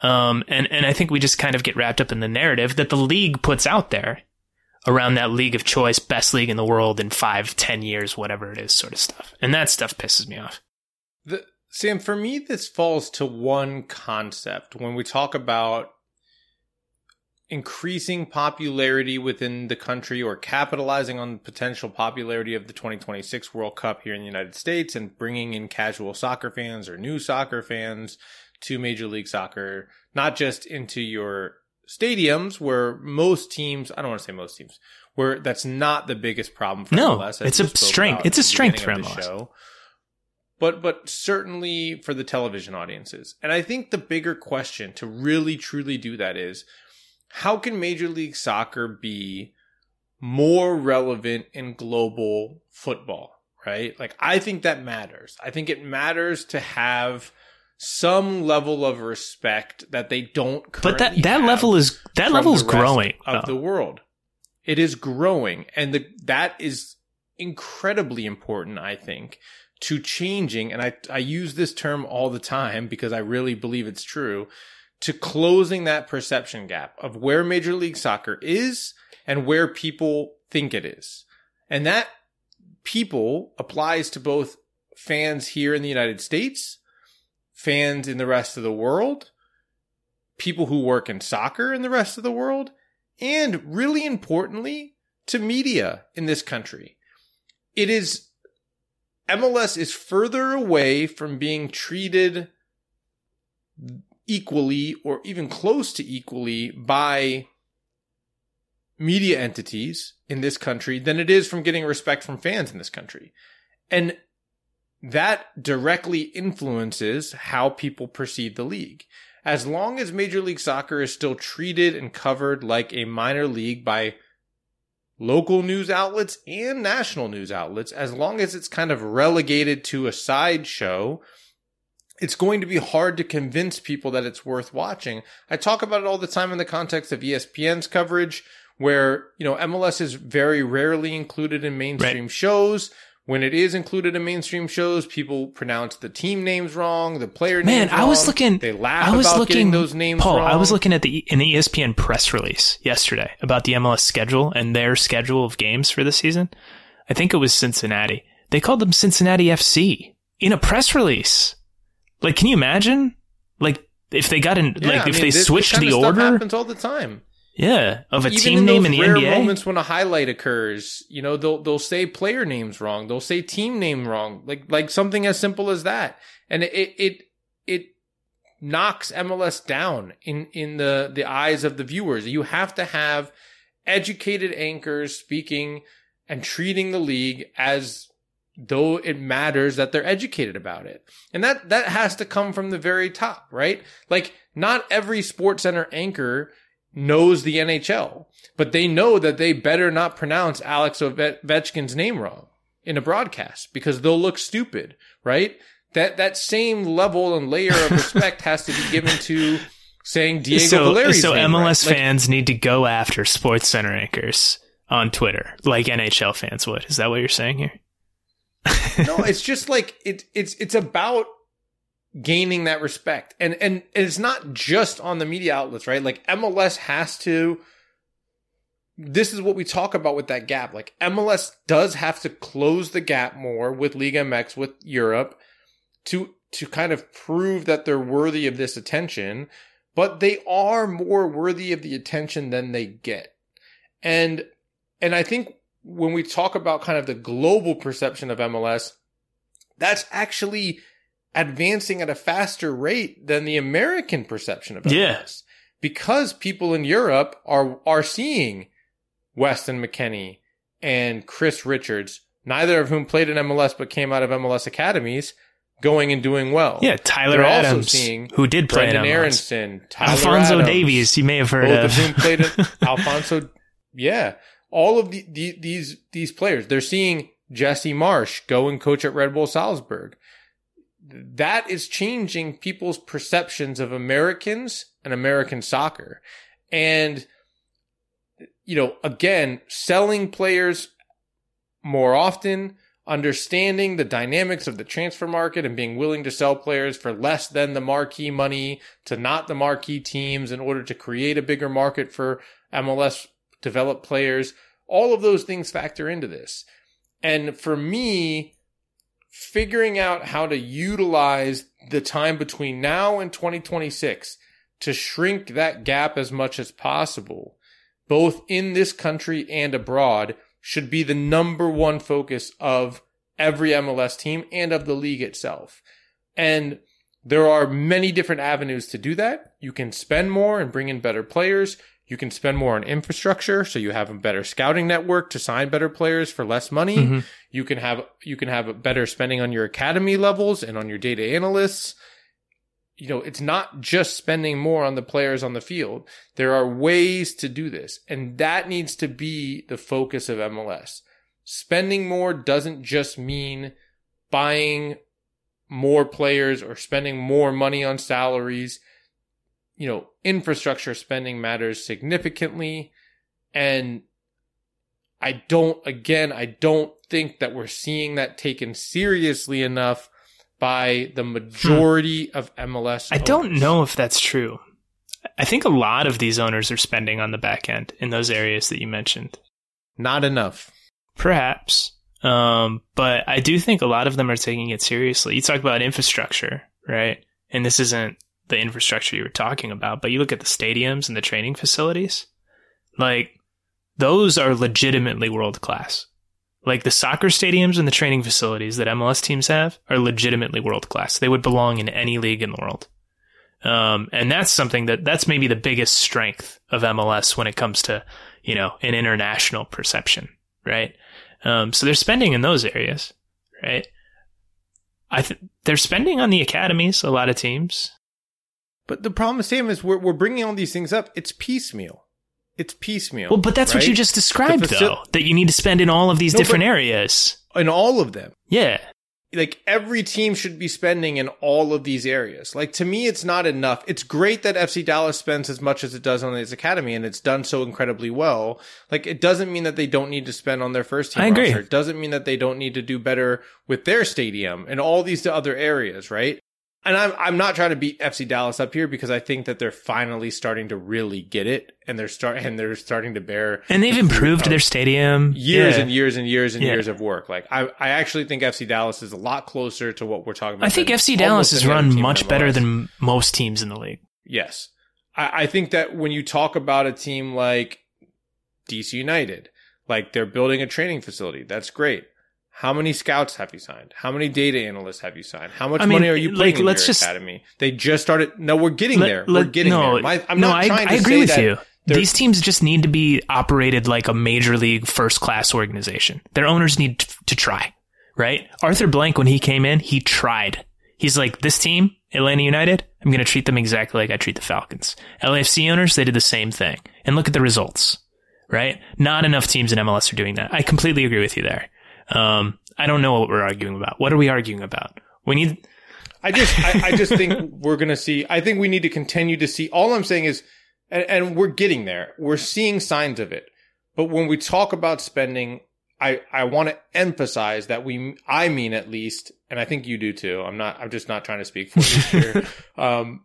Um, and, and I think we just kind of get wrapped up in the narrative that the league puts out there around that league of choice, best league in the world in five, ten years, whatever it is, sort of stuff. And that stuff pisses me off. The, Sam, for me, this falls to one concept when we talk about increasing popularity within the country or capitalizing on the potential popularity of the 2026 World Cup here in the United States and bringing in casual soccer fans or new soccer fans to Major League Soccer, not just into your stadiums where most teams, I don't want to say most teams, where that's not the biggest problem for No, MLS. it's a strength. It's a strength for MLS. show. But but certainly for the television audiences. And I think the bigger question to really truly do that is how can Major League Soccer be more relevant in global football, right? Like I think that matters. I think it matters to have some level of respect that they don't But that, that level is, that level is growing. of though. the world. It is growing, and the, that is incredibly important. I think to changing, and I I use this term all the time because I really believe it's true. To closing that perception gap of where Major League Soccer is and where people think it is, and that people applies to both fans here in the United States, fans in the rest of the world, people who work in soccer in the rest of the world, and really importantly, to media in this country. It is MLS is further away from being treated equally or even close to equally by media entities in this country than it is from getting respect from fans in this country. And that directly influences how people perceive the league. As long as Major League Soccer is still treated and covered like a minor league by local news outlets and national news outlets, as long as it's kind of relegated to a sideshow, it's going to be hard to convince people that it's worth watching. I talk about it all the time in the context of ESPN's coverage, where, you know, MLS is very rarely included in mainstream right. shows. When it is included in mainstream shows, people pronounce the team names wrong, the player Man, names. Man, I was looking. They laugh I was about looking, getting those names Paul, wrong. I was looking at the in the ESPN press release yesterday about the MLS schedule and their schedule of games for the season. I think it was Cincinnati. They called them Cincinnati FC in a press release. Like, can you imagine? Like, if they got in, yeah, like, I if mean, they this, switched this the order, happens all the time. Yeah, of a Even team in name in the rare NBA. moments when a highlight occurs, you know, they'll they'll say player names wrong, they'll say team name wrong, like like something as simple as that, and it it it knocks MLS down in in the the eyes of the viewers. You have to have educated anchors speaking and treating the league as though it matters that they're educated about it. And that, that has to come from the very top, right? Like not every SportsCenter anchor knows the NHL, but they know that they better not pronounce Alex Ovechkin's name wrong in a broadcast because they'll look stupid, right? That, that same level and layer of respect has to be given to saying Diego so, Valeri's So name MLS right. fans like, need to go after SportsCenter anchors on Twitter like NHL fans would. Is that what you're saying here? No, it's just like it, it's it's about gaining that respect, and and it's not just on the media outlets, right? Like MLS has to. This is what we talk about with that gap. Like MLS does have to close the gap more with Liga MX with Europe to to kind of prove that they're worthy of this attention, but they are more worthy of the attention than they get. And and I think when we talk about kind of the global perception of MLS, that's actually advancing at a faster rate than the American perception of MLS. Yeah. Because people in Europe are are seeing Weston McKennie and Chris Richards, neither of whom played in MLS but came out of MLS academies, going and doing well. Yeah, Tyler They're Adams, who did play Brenden in MLS. Aaronson, Tyler Alphonso Adams, Davies, you may have heard oh, both of. of whom played in Alphonso. Yeah, all of the, the, these these players. They're seeing Jesse Marsch go and coach at Red Bull Salzburg. That is changing people's perceptions of Americans and American soccer. And you know, again, selling players more often, understanding the dynamics of the transfer market and being willing to sell players for less than the marquee money to not the marquee teams in order to create a bigger market for MLS develop players. All of those things factor into this. And for me, figuring out how to utilize the time between now and 2026 to shrink that gap as much as possible, both in this country and abroad, should be the number one focus of every MLS team and of the league itself. And there are many different avenues to do that. You can spend more and bring in better players. You can spend more on infrastructure, so you have a better scouting network to sign better players for less money. Mm-hmm. You can have you can have a better spending on your academy levels and on your data analysts. You know, it's not just spending more on the players on the field. There are ways to do this, and that needs to be the focus of MLS. Spending more doesn't just mean buying more players or spending more money on salaries you know, infrastructure spending matters significantly. And I don't, again, I don't think that we're seeing that taken seriously enough by the majority hmm. of MLS. I don't know if that's true. I think a lot of these owners are spending on the back end in those areas that you mentioned. Not enough. Perhaps. Um, but I do think a lot of them are taking it seriously. You talk about infrastructure, right? And this isn't the infrastructure you were talking about, but you look at the stadiums and the training facilities, like those are legitimately world class. Like the soccer stadiums and the training facilities that MLS teams have are legitimately world class. They would belong in any league in the world. Um, and that's something that that's maybe the biggest strength of MLS when it comes to, you know, an international perception, right? Um, so they're spending in those areas, right? I th- they're spending on the academies. A lot of teams, But the problem, with Sam, is we're we're bringing all these things up. It's piecemeal. It's piecemeal. well, but that's what you just described, faci- though. That you need to spend in all of these No, different areas. in all of them. Yeah, like every team should be spending in all of these areas. Like to me, it's not enough. It's great that FC Dallas spends as much as it does on its academy, and it's done so incredibly well. Like it doesn't mean that they don't need to spend on their first team. I agree. roster. It doesn't mean that they don't need to do better with their stadium and all these other areas, right? And I'm I'm not trying to beat FC Dallas up here because I think that they're finally starting to really get it, and they're start and they're starting to bear and they've improved their stadium. years Yeah. and years and years and Yeah. years of work. Like I, I actually think FC Dallas is a lot closer to what we're talking about. I think FC Dallas is run much better than most teams in the league. yes. I, I think that when you talk about a team like DC United, like they're building a training facility, that's great. How many scouts have you signed? How many data analysts have you signed? How much I mean, money are you putting like, in let's your just- academy? They just started. No, we're getting Let- there. let- we're getting no, there. My, I'm no, not I, trying to I agree say with that you. These teams just need to be operated like a major league first class organization. Their owners need t- to try, right? Arthur Blank, when he came in, he tried. He's like, this team, Atlanta United, I'm going to treat them exactly like I treat the Falcons. LAFC owners, they did the same thing. And look at the results, right? Not enough teams in MLS are doing that. I completely agree with you there. Um, I don't know what we're arguing about. What are we arguing about? We need, I just, I, I just think we're going to see, I think we need to continue to see, all I'm saying is, and, and we're getting there. We're seeing signs of it. But when we talk about spending, I, I want to emphasize that we, I mean at least, and I think you do too. I'm not, I'm just not trying to speak for you here. um,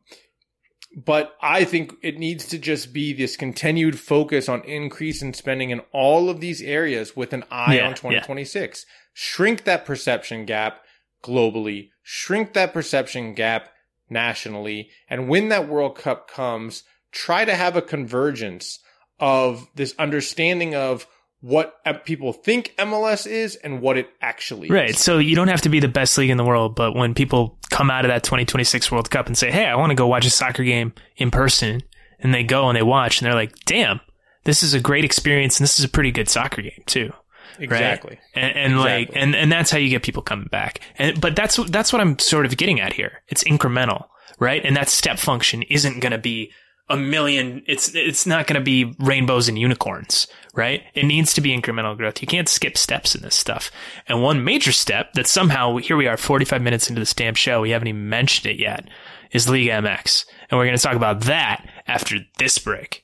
but I think it needs to just be this continued focus on increase in spending in all of these areas with an eye Yeah, on yeah. 2026. Shrink that perception gap globally, shrink that perception gap nationally, and when that World Cup comes, try to have a convergence of this understanding of what people think MLS is and what it actually Right. is. So you don't have to be the best league in the world, but when people come out of that 2026 World Cup and say, "Hey, I want to go watch a soccer game in person," and they go and they watch, and they're like, "Damn, this is a great experience, and this is a pretty good soccer game too." Right? Exactly. And, and like, and and that's how you get people coming back. And but that's that's what I'm sort of getting at here. It's incremental, right? And that step function isn't going to be a million. It's it's not going to be rainbows and unicorns, right? It needs to be incremental growth. You can't skip steps in this stuff. And one major step that somehow here we are, 45 minutes into this damn show, we haven't even mentioned it yet, is League MX, and we're going to talk about that after this break.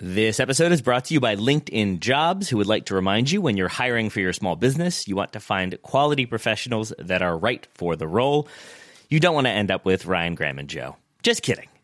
This episode is brought to you by LinkedIn Jobs, who would like to remind you when you're hiring for your small business, you want to find quality professionals that are right for the role. You don't want to end up with Ryan Graham and Joe. Just kidding.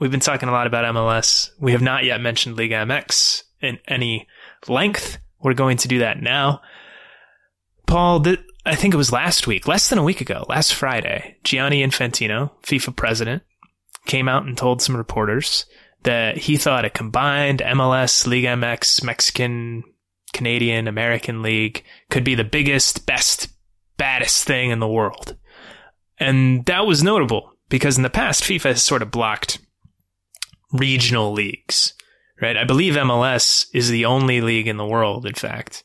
We've been talking a lot about MLS. We have not yet mentioned Liga MX in any length. We're going to do that now. Paul, th- I think it was last week, less than a week ago, last Friday, Gianni Infantino, FIFA president, came out and told some reporters that he thought a combined MLS, League MX, Mexican, Canadian, American League could be the biggest, best, baddest thing in the world. And that was notable because in the past, FIFA has sort of blocked regional leagues, right? I believe MLS is the only league in the world, in fact,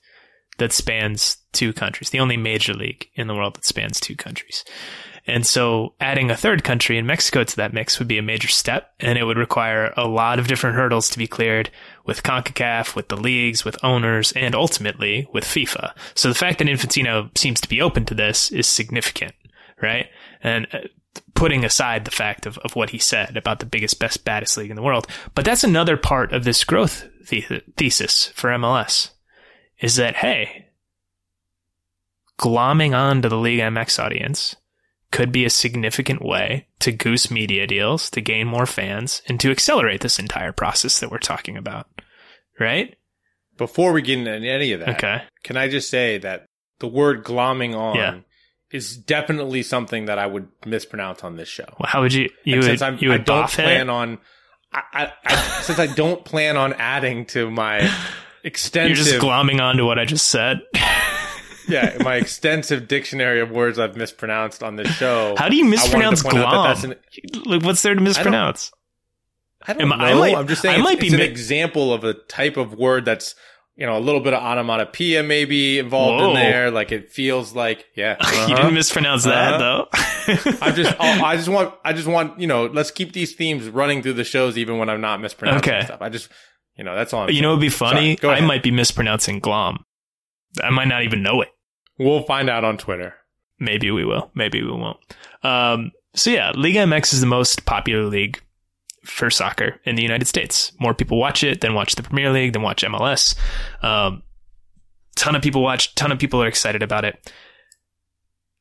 that spans two countries, the only major league in the world that spans two countries. And so adding a third country in Mexico to that mix would be a major step and it would require a lot of different hurdles to be cleared with CONCACAF, with the leagues, with owners, and ultimately with FIFA. So the fact that Infantino seems to be open to this is significant, right? And uh, putting aside the fact of, of what he said about the biggest, best, baddest league in the world. But that's another part of this growth the- thesis for MLS is that, hey, glomming on to the League MX audience could be a significant way to goose media deals, to gain more fans, and to accelerate this entire process that we're talking about. Right? Before we get into any of that, Okay. can I just say that the word glomming on Yeah. Is definitely something that I would mispronounce on this show. Well, how would you, you And would, since I'm, you I don't plan it? on, I, I, I, since I don't plan on adding to my extensive. You're just glomming on to what I just said. yeah, my extensive dictionary of words I've mispronounced on this show. How do you I mispronounce out that glom? an- Like, what's there to mispronounce? I don't Am know. I- I might- I'm just saying I it's, might be it's an example of a type of word that's you know a little bit of onomatopoeia maybe involved Whoa. in there. Like it feels like yeah. You uh-huh. didn't mispronounce that though. I just oh, I just want I just want you know let's keep these themes running through the shows even when I'm not mispronouncing Okay. stuff. I just you know that's all. I'm you know, it'd be funny. I might be mispronouncing glom. I might not even know it. We'll find out on Twitter. Maybe we will. Maybe we won't. Um, so yeah, Liga MX is the most popular league for soccer in the United States. More people watch it than watch the Premier League, than watch MLS. Um, ton of people watch. Ton of people are excited about it.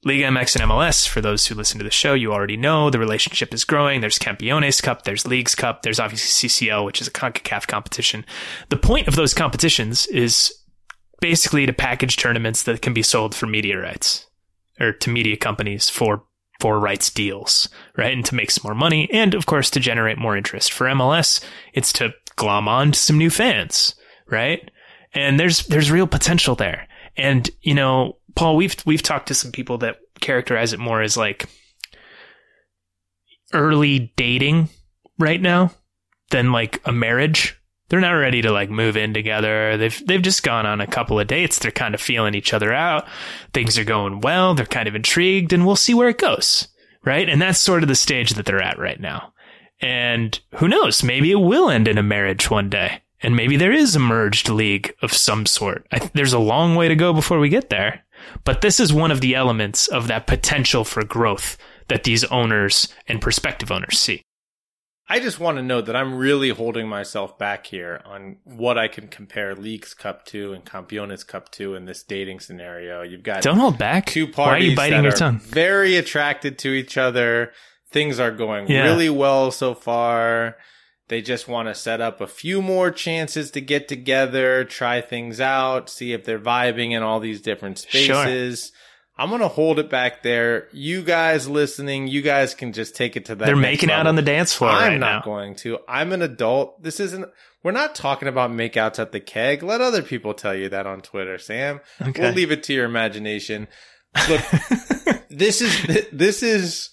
Liga MX and MLS, for those who listen to the show, you already know the relationship is growing. There's Campeones Cup, there's Leagues Cup, there's obviously CCL, which is a CONCACAF competition. The point of those competitions is basically to package tournaments that can be sold for media rights or to media companies for for rights deals, right? And to make some more money and of course to generate more interest. For MLS, it's to glom on to some new fans, right? And there's there's real potential there. And you know, Paul, we've we've talked to some people that characterize it more as like early dating right now than like a marriage. They're not ready to like move in together. They've they've just gone on a couple of dates. They're kind of feeling each other out. Things are going well. They're kind of intrigued and we'll see where it goes. Right? And that's sort of the stage that they're at right now. And who knows, maybe it will end in a marriage one day. And maybe there is a merged league of some sort. I, there's a long way to go before we get there. But this is one of the elements of that potential for growth that these owners and prospective owners see. I just want to note that I'm really holding myself back here on what I can compare Leagues Cup to and Campeones Cup to in this dating scenario. You've got Don't hold back. two Why are parties you biting that your are tongue? very attracted to each other. Things are going Yeah. really well so far. They just want to set up a few more chances to get together, try things out, see if they're vibing in all these different Sure. I'm going to hold it back there. You guys listening, you guys can just take it to that. They're making out on the dance floor I'm right not now. going to. I'm an adult. This isn't. We're not talking about makeouts at the keg. Let other people tell you that on Twitter, Sam. Okay. We'll leave it to your imagination. Look, this is this is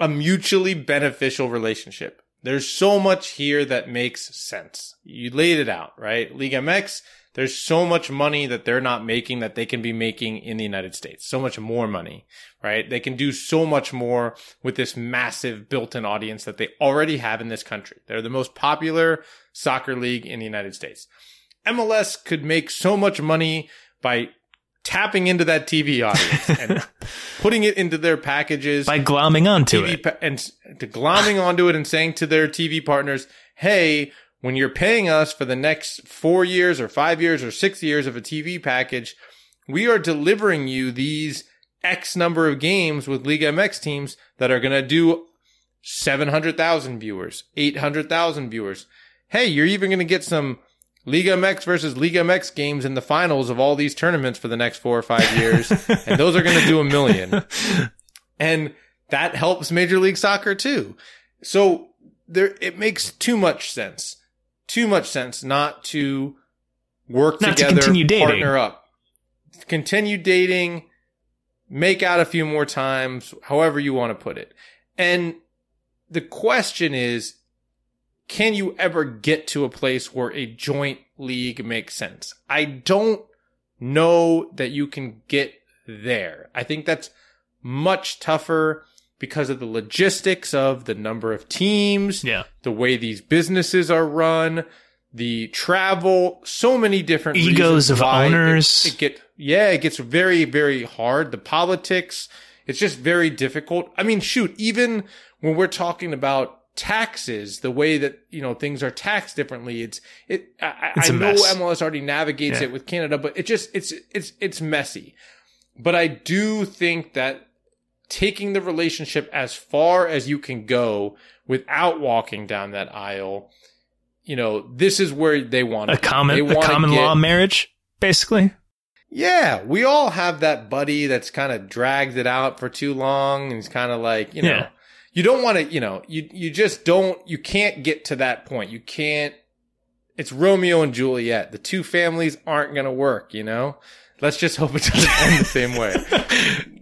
a mutually beneficial relationship. There's so much here that makes sense. You laid it out, right? League MX, there's so much money that they're not making that they can be making in the United States. So much more money, right? They can do so much more with this massive built-in audience that they already have in this country. They're the most popular soccer league in the United States. MLS could make so much money by tapping into that TV audience and putting it into their packages By glomming onto TV it. pa- and to glomming onto it and saying to their TV partners, "Hey, when you're paying us for the next four years or five years or six years of a TV package, we are delivering you these X number of games with Liga MX teams that are going to do 700,000 viewers, 800,000 viewers. Hey, you're even going to get some Liga MX versus Liga MX games in the finals of all these tournaments for the next four or five years. and those are going to do a million. And that helps Major League Soccer too. So there, it makes too much sense, too much sense not to work Not to together, continue dating. partner up, continue dating, make out a few more times, however you want to put it. And the question is, can you ever get to a place where a joint league makes sense? I don't know that you can get there. I think that's much tougher because of the logistics of the number of teams, Yeah. the way these businesses are run, the travel, so many different Egos of why it- owners. It, get yeah, it gets very very hard. The politics, it's just very difficult. I mean, shoot, even when we're talking about taxes, the way that you know things are taxed differently, it's it. I, I- It's I know mess. MLS already navigates Yeah. it with Canada, but it just it's it's it's messy. But I do think that taking the relationship as far as you can go without walking down that aisle, you know, this is where they want A common a common get- law marriage, basically. Yeah, we all have that buddy that's kind of dragged it out for too long and he's kind of like, you know, Yeah. you don't want to, you know, you you just don't you can't get to that point. You can't it's Romeo and Juliet. The two families aren't going to work, you know? Let's just hope it doesn't end the same way.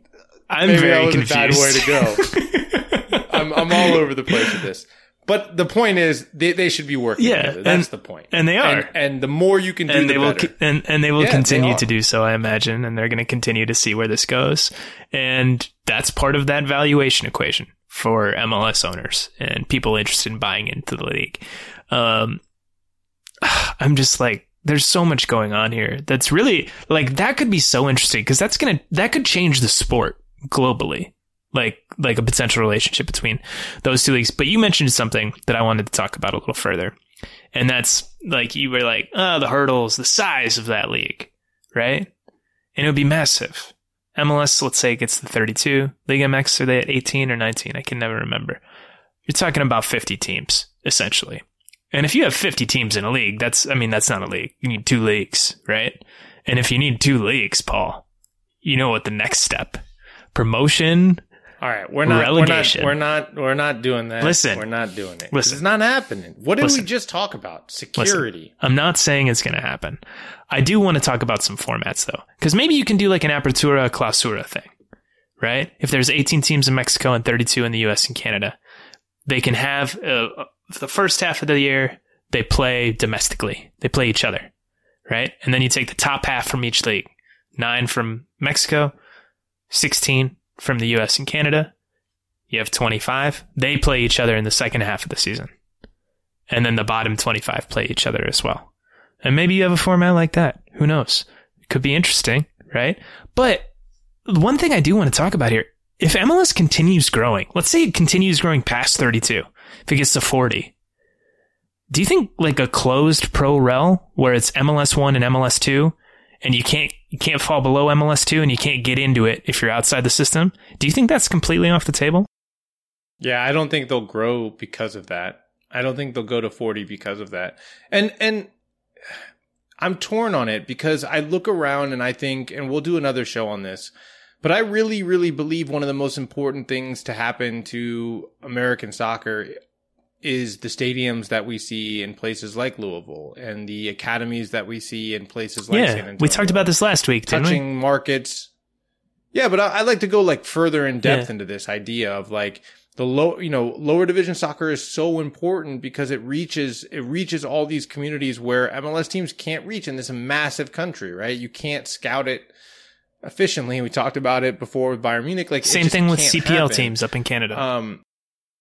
I'm Maybe very that was confused. a bad way to go. I'm, I'm all over the place with this. But the point is, they, they should be working Yeah, together. That's and- the point. and they are. And, and the more you can do, and the they will better. co- and, and they will Yeah, continue are. to do so i imagine and they're going to continue to see where this goes and that's part of that valuation equation for mls owners and people interested in buying into the league um i'm just like there's so much going on here that's really like that could be so interesting because that's gonna that could change the sport globally like like a potential relationship between those two leagues but you mentioned something that i wanted to talk about a little further and that's like you were like, oh, the hurdles, the size of that league, right? And it would be massive. MLS, let's say, gets the 32. Liga MX, are they at 18 or 19? I can never remember. You're talking about 50 teams, essentially. And if you have 50 teams in a league, that's, I mean, that's not a league. You need two leagues, right? And if you need two leagues, Paul, you know what the next step? Promotion, All right, we're not Relegation. We're not. We're not. We're not doing that. Listen. we're not doing it. Listen. it's not happening. What did Listen. we just talk about? Security. I'm not saying it's going to happen. I do want to talk about some formats though, because maybe you can do like an apertura clausura thing, right? If there's 18 teams in Mexico and 32 in the U.S. and Canada, they can have uh, the first half of the year they play domestically. They play each other, right? And then you take the top half from each league, nine from Mexico, 16 from the U.S. and Canada. You have 25. They play each other in the second half of the season and then the bottom 25 play each other as well. And maybe you have a format like that. Who knows? It could be interesting, right? But one thing I do want to talk about here, if MLS continues growing, let's say it continues growing past 32, if it gets to 40, do you think like a closed pro rel where it's MLS 1 and MLS 2 and you can't you can't fall below MLS 2 and you can't get into it if you're outside the system, do you think that's completely off the table? Yeah, I don't think they'll grow because of that. I don't think they'll go to 40 because of that. And and I'm torn on it because I look around and I think and we'll do another show on this. But I really really believe one of the most important things to happen to American soccer is the stadiums that we see in places like Louisville and the academies that we see in places like San yeah, Antonio. we talked about this last week, didn't we? touching markets. Yeah, but I, I like to go like further in depth Yeah. into this idea of like the low, you know, lower division soccer is so important because it reaches it reaches all these communities where MLS teams can't reach in this massive country, right? You can't scout it efficiently. We talked about it before with Bayern Munich. Like Same thing with CPL happen. teams up in Canada. Um,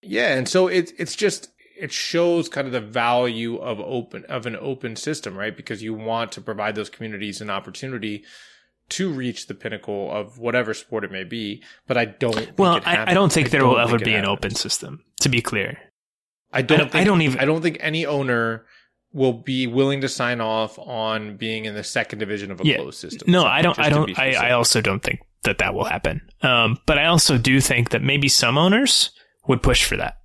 yeah, and so it's it's just it shows kind of the value of open of an open system, right? Because you want to provide those communities an opportunity to reach the pinnacle of whatever sport it may be. But I don't. Think well, it I, I don't think there don't will ever be an open system. To be clear, I don't. I don't- think, I don't even- I don't think any owner will be willing to sign off on being in the second division of a Yeah. closed system. no, I don't. I don't. I, I also don't think that that will happen. Um, but I also do think that maybe some owners would push for that,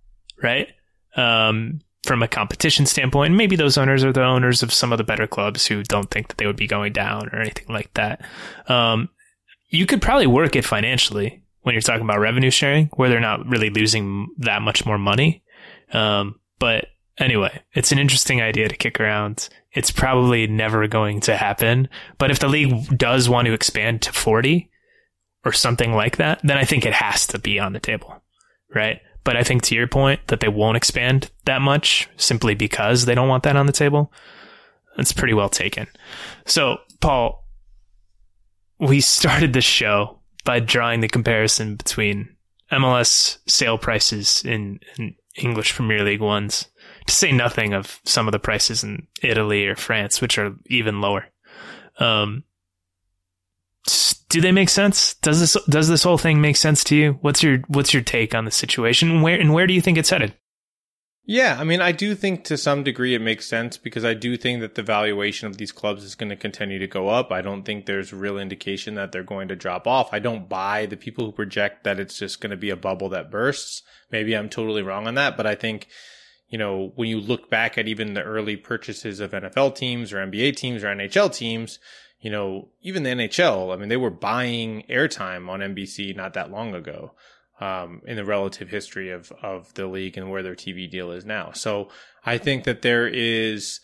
right? Um, from a competition standpoint. Maybe those owners are the owners of some of the better clubs who don't think that they would be going down or anything like that. Um, you could probably work it financially when you're talking about revenue sharing, where they're not really losing that much more money. Um, but anyway, it's an interesting idea to kick around. It's probably never going to happen. But if the league does want to expand to 40 or something like that, then I think it has to be on the table, right? But I think to your point that they won't expand that much simply because they don't want that on the table. That's pretty well taken. So, Paul, we started this show by drawing the comparison between MLS sale prices in, in English Premier League ones, to say nothing of some of the prices in Italy or France, which are even lower. Um, do they make sense? Does this does this whole thing make sense to you? What's your what's your take on the situation? Where and where do you think it's headed? Yeah, I mean, I do think to some degree it makes sense because I do think that the valuation of these clubs is going to continue to go up. I don't think there's real indication that they're going to drop off. I don't buy the people who project that it's just going to be a bubble that bursts. Maybe I'm totally wrong on that, but I think, you know, when you look back at even the early purchases of NFL teams or NBA teams or NHL teams, you know, even the NHL, I mean, they were buying airtime on NBC not that long ago um, in the relative history of of the league and where their TV deal is now. So I think that there is,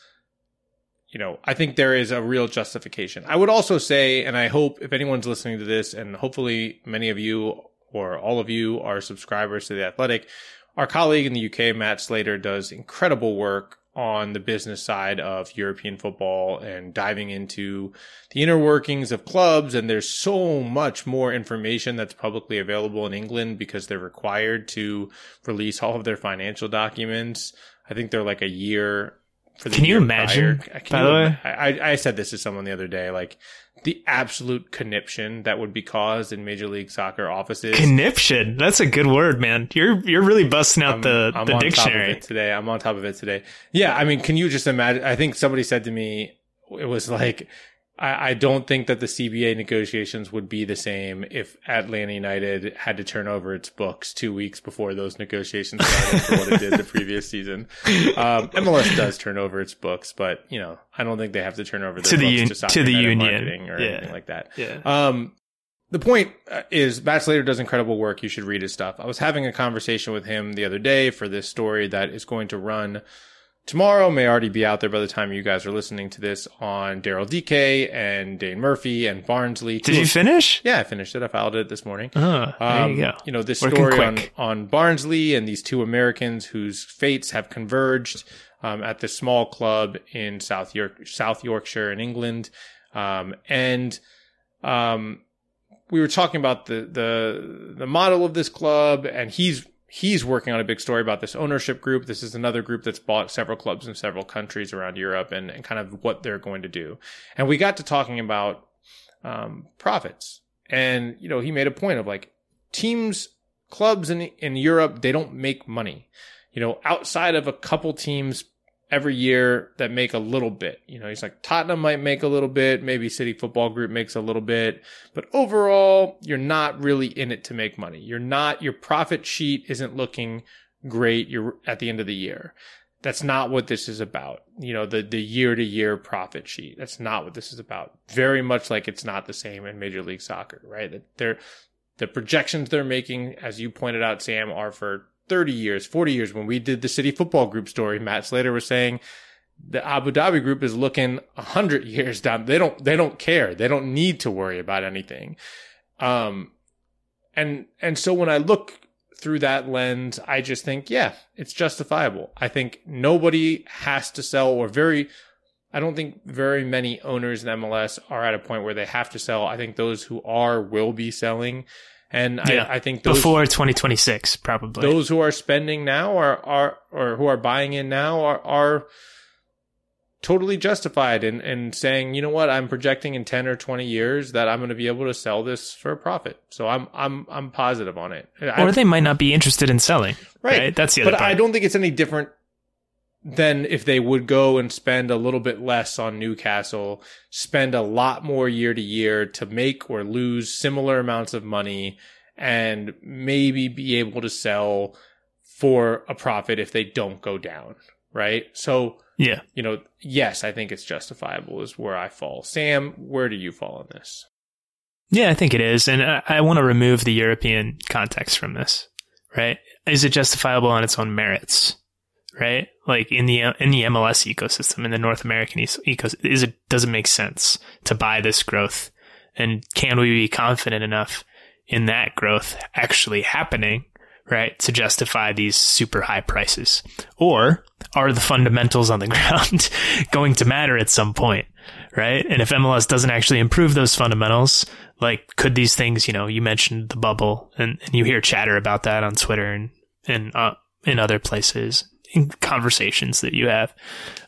you know, I think there is a real justification. I would also say, and I hope if anyone's listening to this, and hopefully many of you or all of you are subscribers to the Athletic, our colleague in the UK, Matt Slater, does incredible work on the business side of European football and diving into the inner workings of clubs. And there's so much more information that's publicly available in England because they're required to release all of their financial documents. I think they're like a year for the Can you imagine. Can by you the way? I, I said this to someone the other day, like the absolute conniption that would be caused in Major League Soccer offices. Conniption. That's a good word, man. You're you're really busting out the, I'm the on top of it today. I'm on top of it today. Yeah, I mean, can you just imagine? I think somebody said to me, it was like, I, I don't think that the CBA negotiations would be the same if Atlanta United had to turn over its books two weeks before those negotiations started for what it did the previous season. Um, MLS does turn over its books, but you know, I don't think they have to turn over their To the books un- to, to the union. marketing or Yeah. anything like that. Yeah. Um, the point uh, is Slater does incredible work. You should read his stuff. I was having a conversation with him the other day for this story that is going to run tomorrow, may already be out there by the time you guys are listening to this on Daryl Dike and Dane Murphy and Barnsley. Did you finish? Yeah, I finished it. I filed it this morning. There Um, you go. You know, this Working story on, quick. on Barnsley and these two Americans whose fates have converged um, at this small club in South York, South Yorkshire in England. Um, and um, we were talking about the, the the model of this club, and he's he's working on a big story about this ownership group. This is another group that's bought several clubs in several countries around Europe, and, and kind of what they're going to do. And we got to talking about um, profits, and you know, he made a point of like teams, clubs in in Europe, they don't make money. You know, outside of a couple teams every year that make a little bit. You know, he's like Tottenham might make a little bit, maybe City Football Group makes a little bit, but overall, you're not really in it to make money. You're not your profit sheet isn't looking great you're at the end of the year. That's not what this is about. You know, the the year to year profit sheet. That's not what this is about. Very much like it's not the same in Major League Soccer, right? That they're the projections they're making, as you pointed out, Sam, are for 30 years, 40 years. When we did the City Football Group story, Matt Slater was saying the Abu Dhabi group is looking 100 years down. They don't, they don't care. They don't need to worry about anything. Um, and, and so when I look through that lens, I just think, yeah, it's justifiable. I think nobody has to sell or very, I don't think very many owners in MLS are at a point where they have to sell. I think those who are will be selling. And Yeah. I, I think those, Before 2026, probably. those who are spending now are, are, or who are buying in now are, are totally justified in, in saying, you know what, I'm projecting in 10 or 20 years that I'm going to be able to sell this for a profit. So I'm, I'm, I'm positive on it. I- or they might not be interested in selling. Right. That's the other but part. I don't think it's any different than if they would go and spend a little bit less on Newcastle, spend a lot more year to year to make or lose similar amounts of money and maybe be able to sell for a profit if they don't go down. right? So, Yeah. you know, yes, I think it's justifiable is where I fall. Sam, where do you fall on this? Yeah, I think it is. And I, I want to remove the European context from this, right? Is it justifiable on its own merits, right? Like in the, in the MLS ecosystem, in the North American ecosystem, is it, does it make sense to buy this growth? And can we be confident enough in that growth actually happening, right? To justify these super high prices? Or are the fundamentals on the ground going to matter at some point? Right. And if MLS doesn't actually improve those fundamentals, like could these things, you know, you mentioned the bubble and, and you hear chatter about that on Twitter and, and, uh, in other places conversations that you have.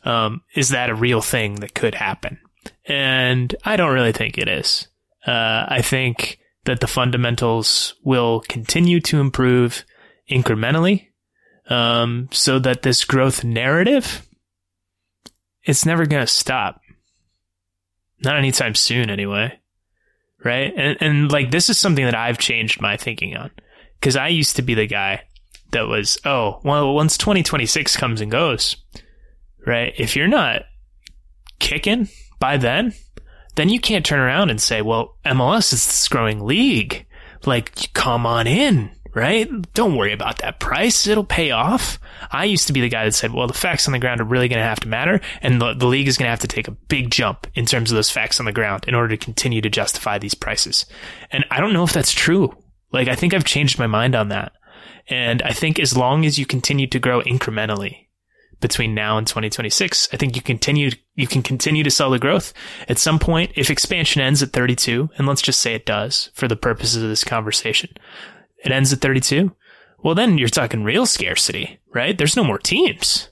Um, is that a real thing that could happen? And I don't really think it is. Uh, I think that the fundamentals will continue to improve incrementally, um, so that this growth narrative, it's never going to stop. Not anytime soon, anyway. Right? And, and like, this is something that I've changed my thinking on. Cause I used to be the guy that was, oh, well, once 2026 comes and goes, right? If you're not kicking by then, then you can't turn around and say, well, MLS is this growing league. Like, come on in, right? Don't worry about that price. It'll pay off. I used to be the guy that said, well, the facts on the ground are really going to have to matter. And the, the league is going to have to take a big jump in terms of those facts on the ground in order to continue to justify these prices. And I don't know if that's true. Like, I think I've changed my mind on that. And I think as long as you continue to grow incrementally between now and 2026, I think you continue, you can continue to sell the growth. At some point, if expansion ends at 32, and let's just say it does for the purposes of this conversation, it ends at 32. Well, then you're talking real scarcity, right? There's no more teams.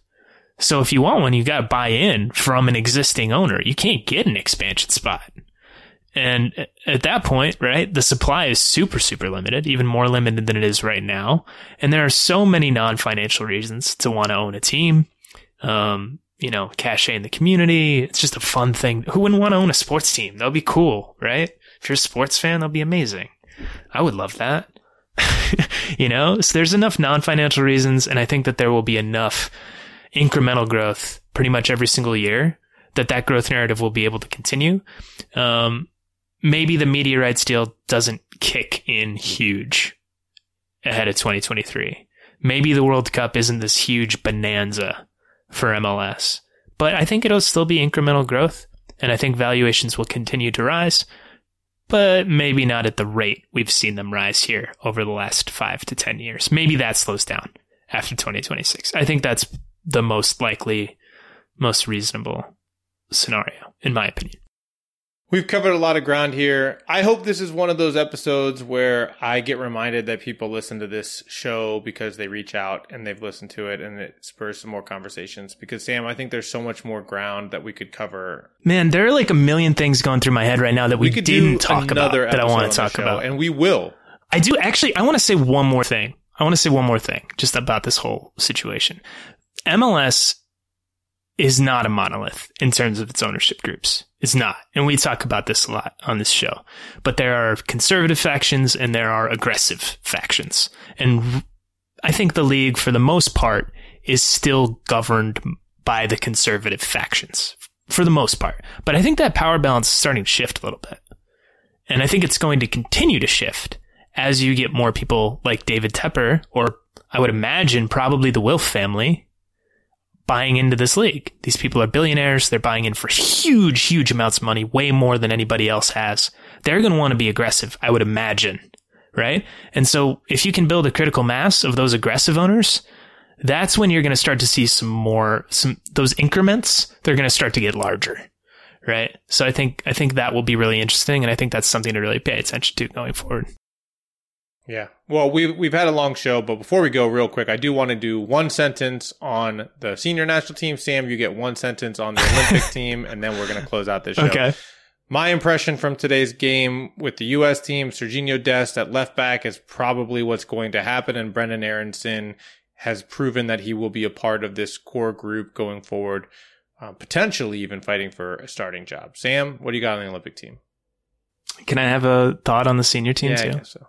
So if you want one, you got to buy in from an existing owner. You can't get an expansion spot. And at that point, right, the supply is super, super limited, even more limited than it is right now. And there are so many non-financial reasons to want to own a team. Um, you know, cachet in the community. It's just a fun thing. Who wouldn't want to own a sports team? That'll be cool, right? If you're a sports fan, that'll be amazing. I would love that. you know, so there's enough non-financial reasons. And I think that there will be enough incremental growth pretty much every single year that that growth narrative will be able to continue. Um, maybe the rights deal doesn't kick in huge ahead of 2023. Maybe the World Cup isn't this huge bonanza for MLS, but I think it'll still be incremental growth. And I think valuations will continue to rise, but maybe not at the rate we've seen them rise here over the last five to 10 years. Maybe that slows down after 2026. I think that's the most likely, most reasonable scenario, in my opinion. We've covered a lot of ground here. I hope this is one of those episodes where I get reminded that people listen to this show because they reach out and they've listened to it and it spurs some more conversations. Because, Sam, I think there's so much more ground that we could cover. Man, there are like a million things going through my head right now that we, could didn't talk about that I want to talk show, about. And we will. I do actually, I want to say one more thing. I want to say one more thing just about this whole situation. MLS is not a monolith in terms of its ownership groups. It's not. And we talk about this a lot on this show. But there are conservative factions and there are aggressive factions. And I think the league, for the most part, is still governed by the conservative factions for the most part. But I think that power balance is starting to shift a little bit. And I think it's going to continue to shift as you get more people like David Tepper, or I would imagine probably the Wilf family, buying into this league. These people are billionaires. They're buying in for huge, huge amounts of money, way more than anybody else has. They're going to want to be aggressive, I would imagine. Right. And so if you can build a critical mass of those aggressive owners, that's when you're going to start to see some more, some, those increments, they're going to start to get larger. Right. So I think, I think that will be really interesting. And I think that's something to really pay attention to going forward. Yeah. Well, we've we've had a long show, but before we go, real quick, I do want to do one sentence on the senior national team. Sam, you get one sentence on the Olympic team, and then we're going to close out this show. Okay. My impression from today's game with the U.S. team, Serginho Dest at left back is probably what's going to happen, and Brenden Aaronson has proven that he will be a part of this core group going forward, uh, potentially even fighting for a starting job. Sam, what do you got on the Olympic team? Can I have a thought on the senior team yeah, too? so.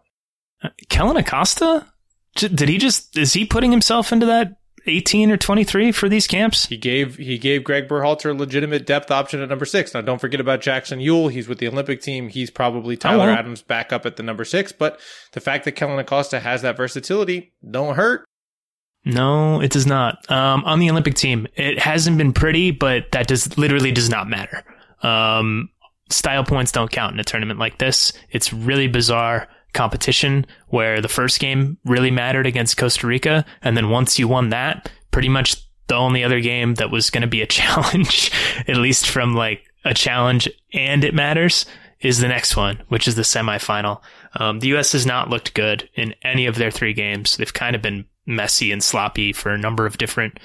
Kellyn Acosta? Did he just, is he putting himself into that 18 or 23 for these camps. He gave he gave Greg Berhalter a legitimate depth option at number six. Now, don't forget about Jackson Yueill. He's with the Olympic team. He's probably Tyler. Adams back up at the number six. But the fact that Kellyn Acosta has that versatility don't hurt. No, it does not. Um, on the Olympic team, it hasn't been pretty, but that does literally does not matter. Um, style points don't count in a tournament like this. It's really bizarre competition where the first game really mattered against Costa Rica, and then once you won that, pretty much the only other game that was going to be a challenge, at least from like a challenge and it matters, is the next one, which is the semifinal. Um, the U.S. has not looked good in any of their three games. They've kind of been messy and sloppy for a number of different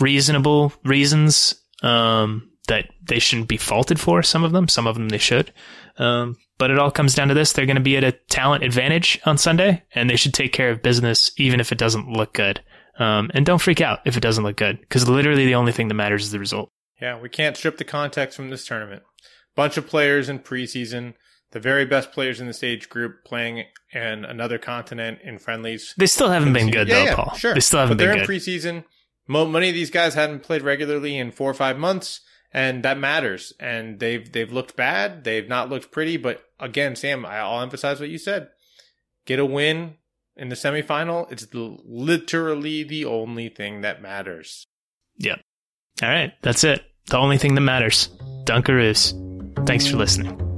reasonable reasons um, that they shouldn't be faulted for. Some of them, some of them they should. Um, but it all comes down to this: they're going to be at a talent advantage on Sunday, and they should take care of business, even if it doesn't look good. Um, and don't freak out if it doesn't look good, because literally the only thing that matters is the result. Yeah, we can't strip the context from this tournament. Bunch of players in preseason, the very best players in this age group playing in another continent in friendlies. They still haven't been good, yeah, though, yeah, Paul. Sure, They still haven't but they're been in preseason. Many of these guys hadn't played regularly in four or five months, and that matters. And they've they've looked bad. They've not looked pretty. But again, Sam, I'll emphasize what you said. Get a win in the semifinal. It's the, literally the only thing that matters. Yep. All right, that's it. The only thing that matters. Dunkaroos. Thanks for listening.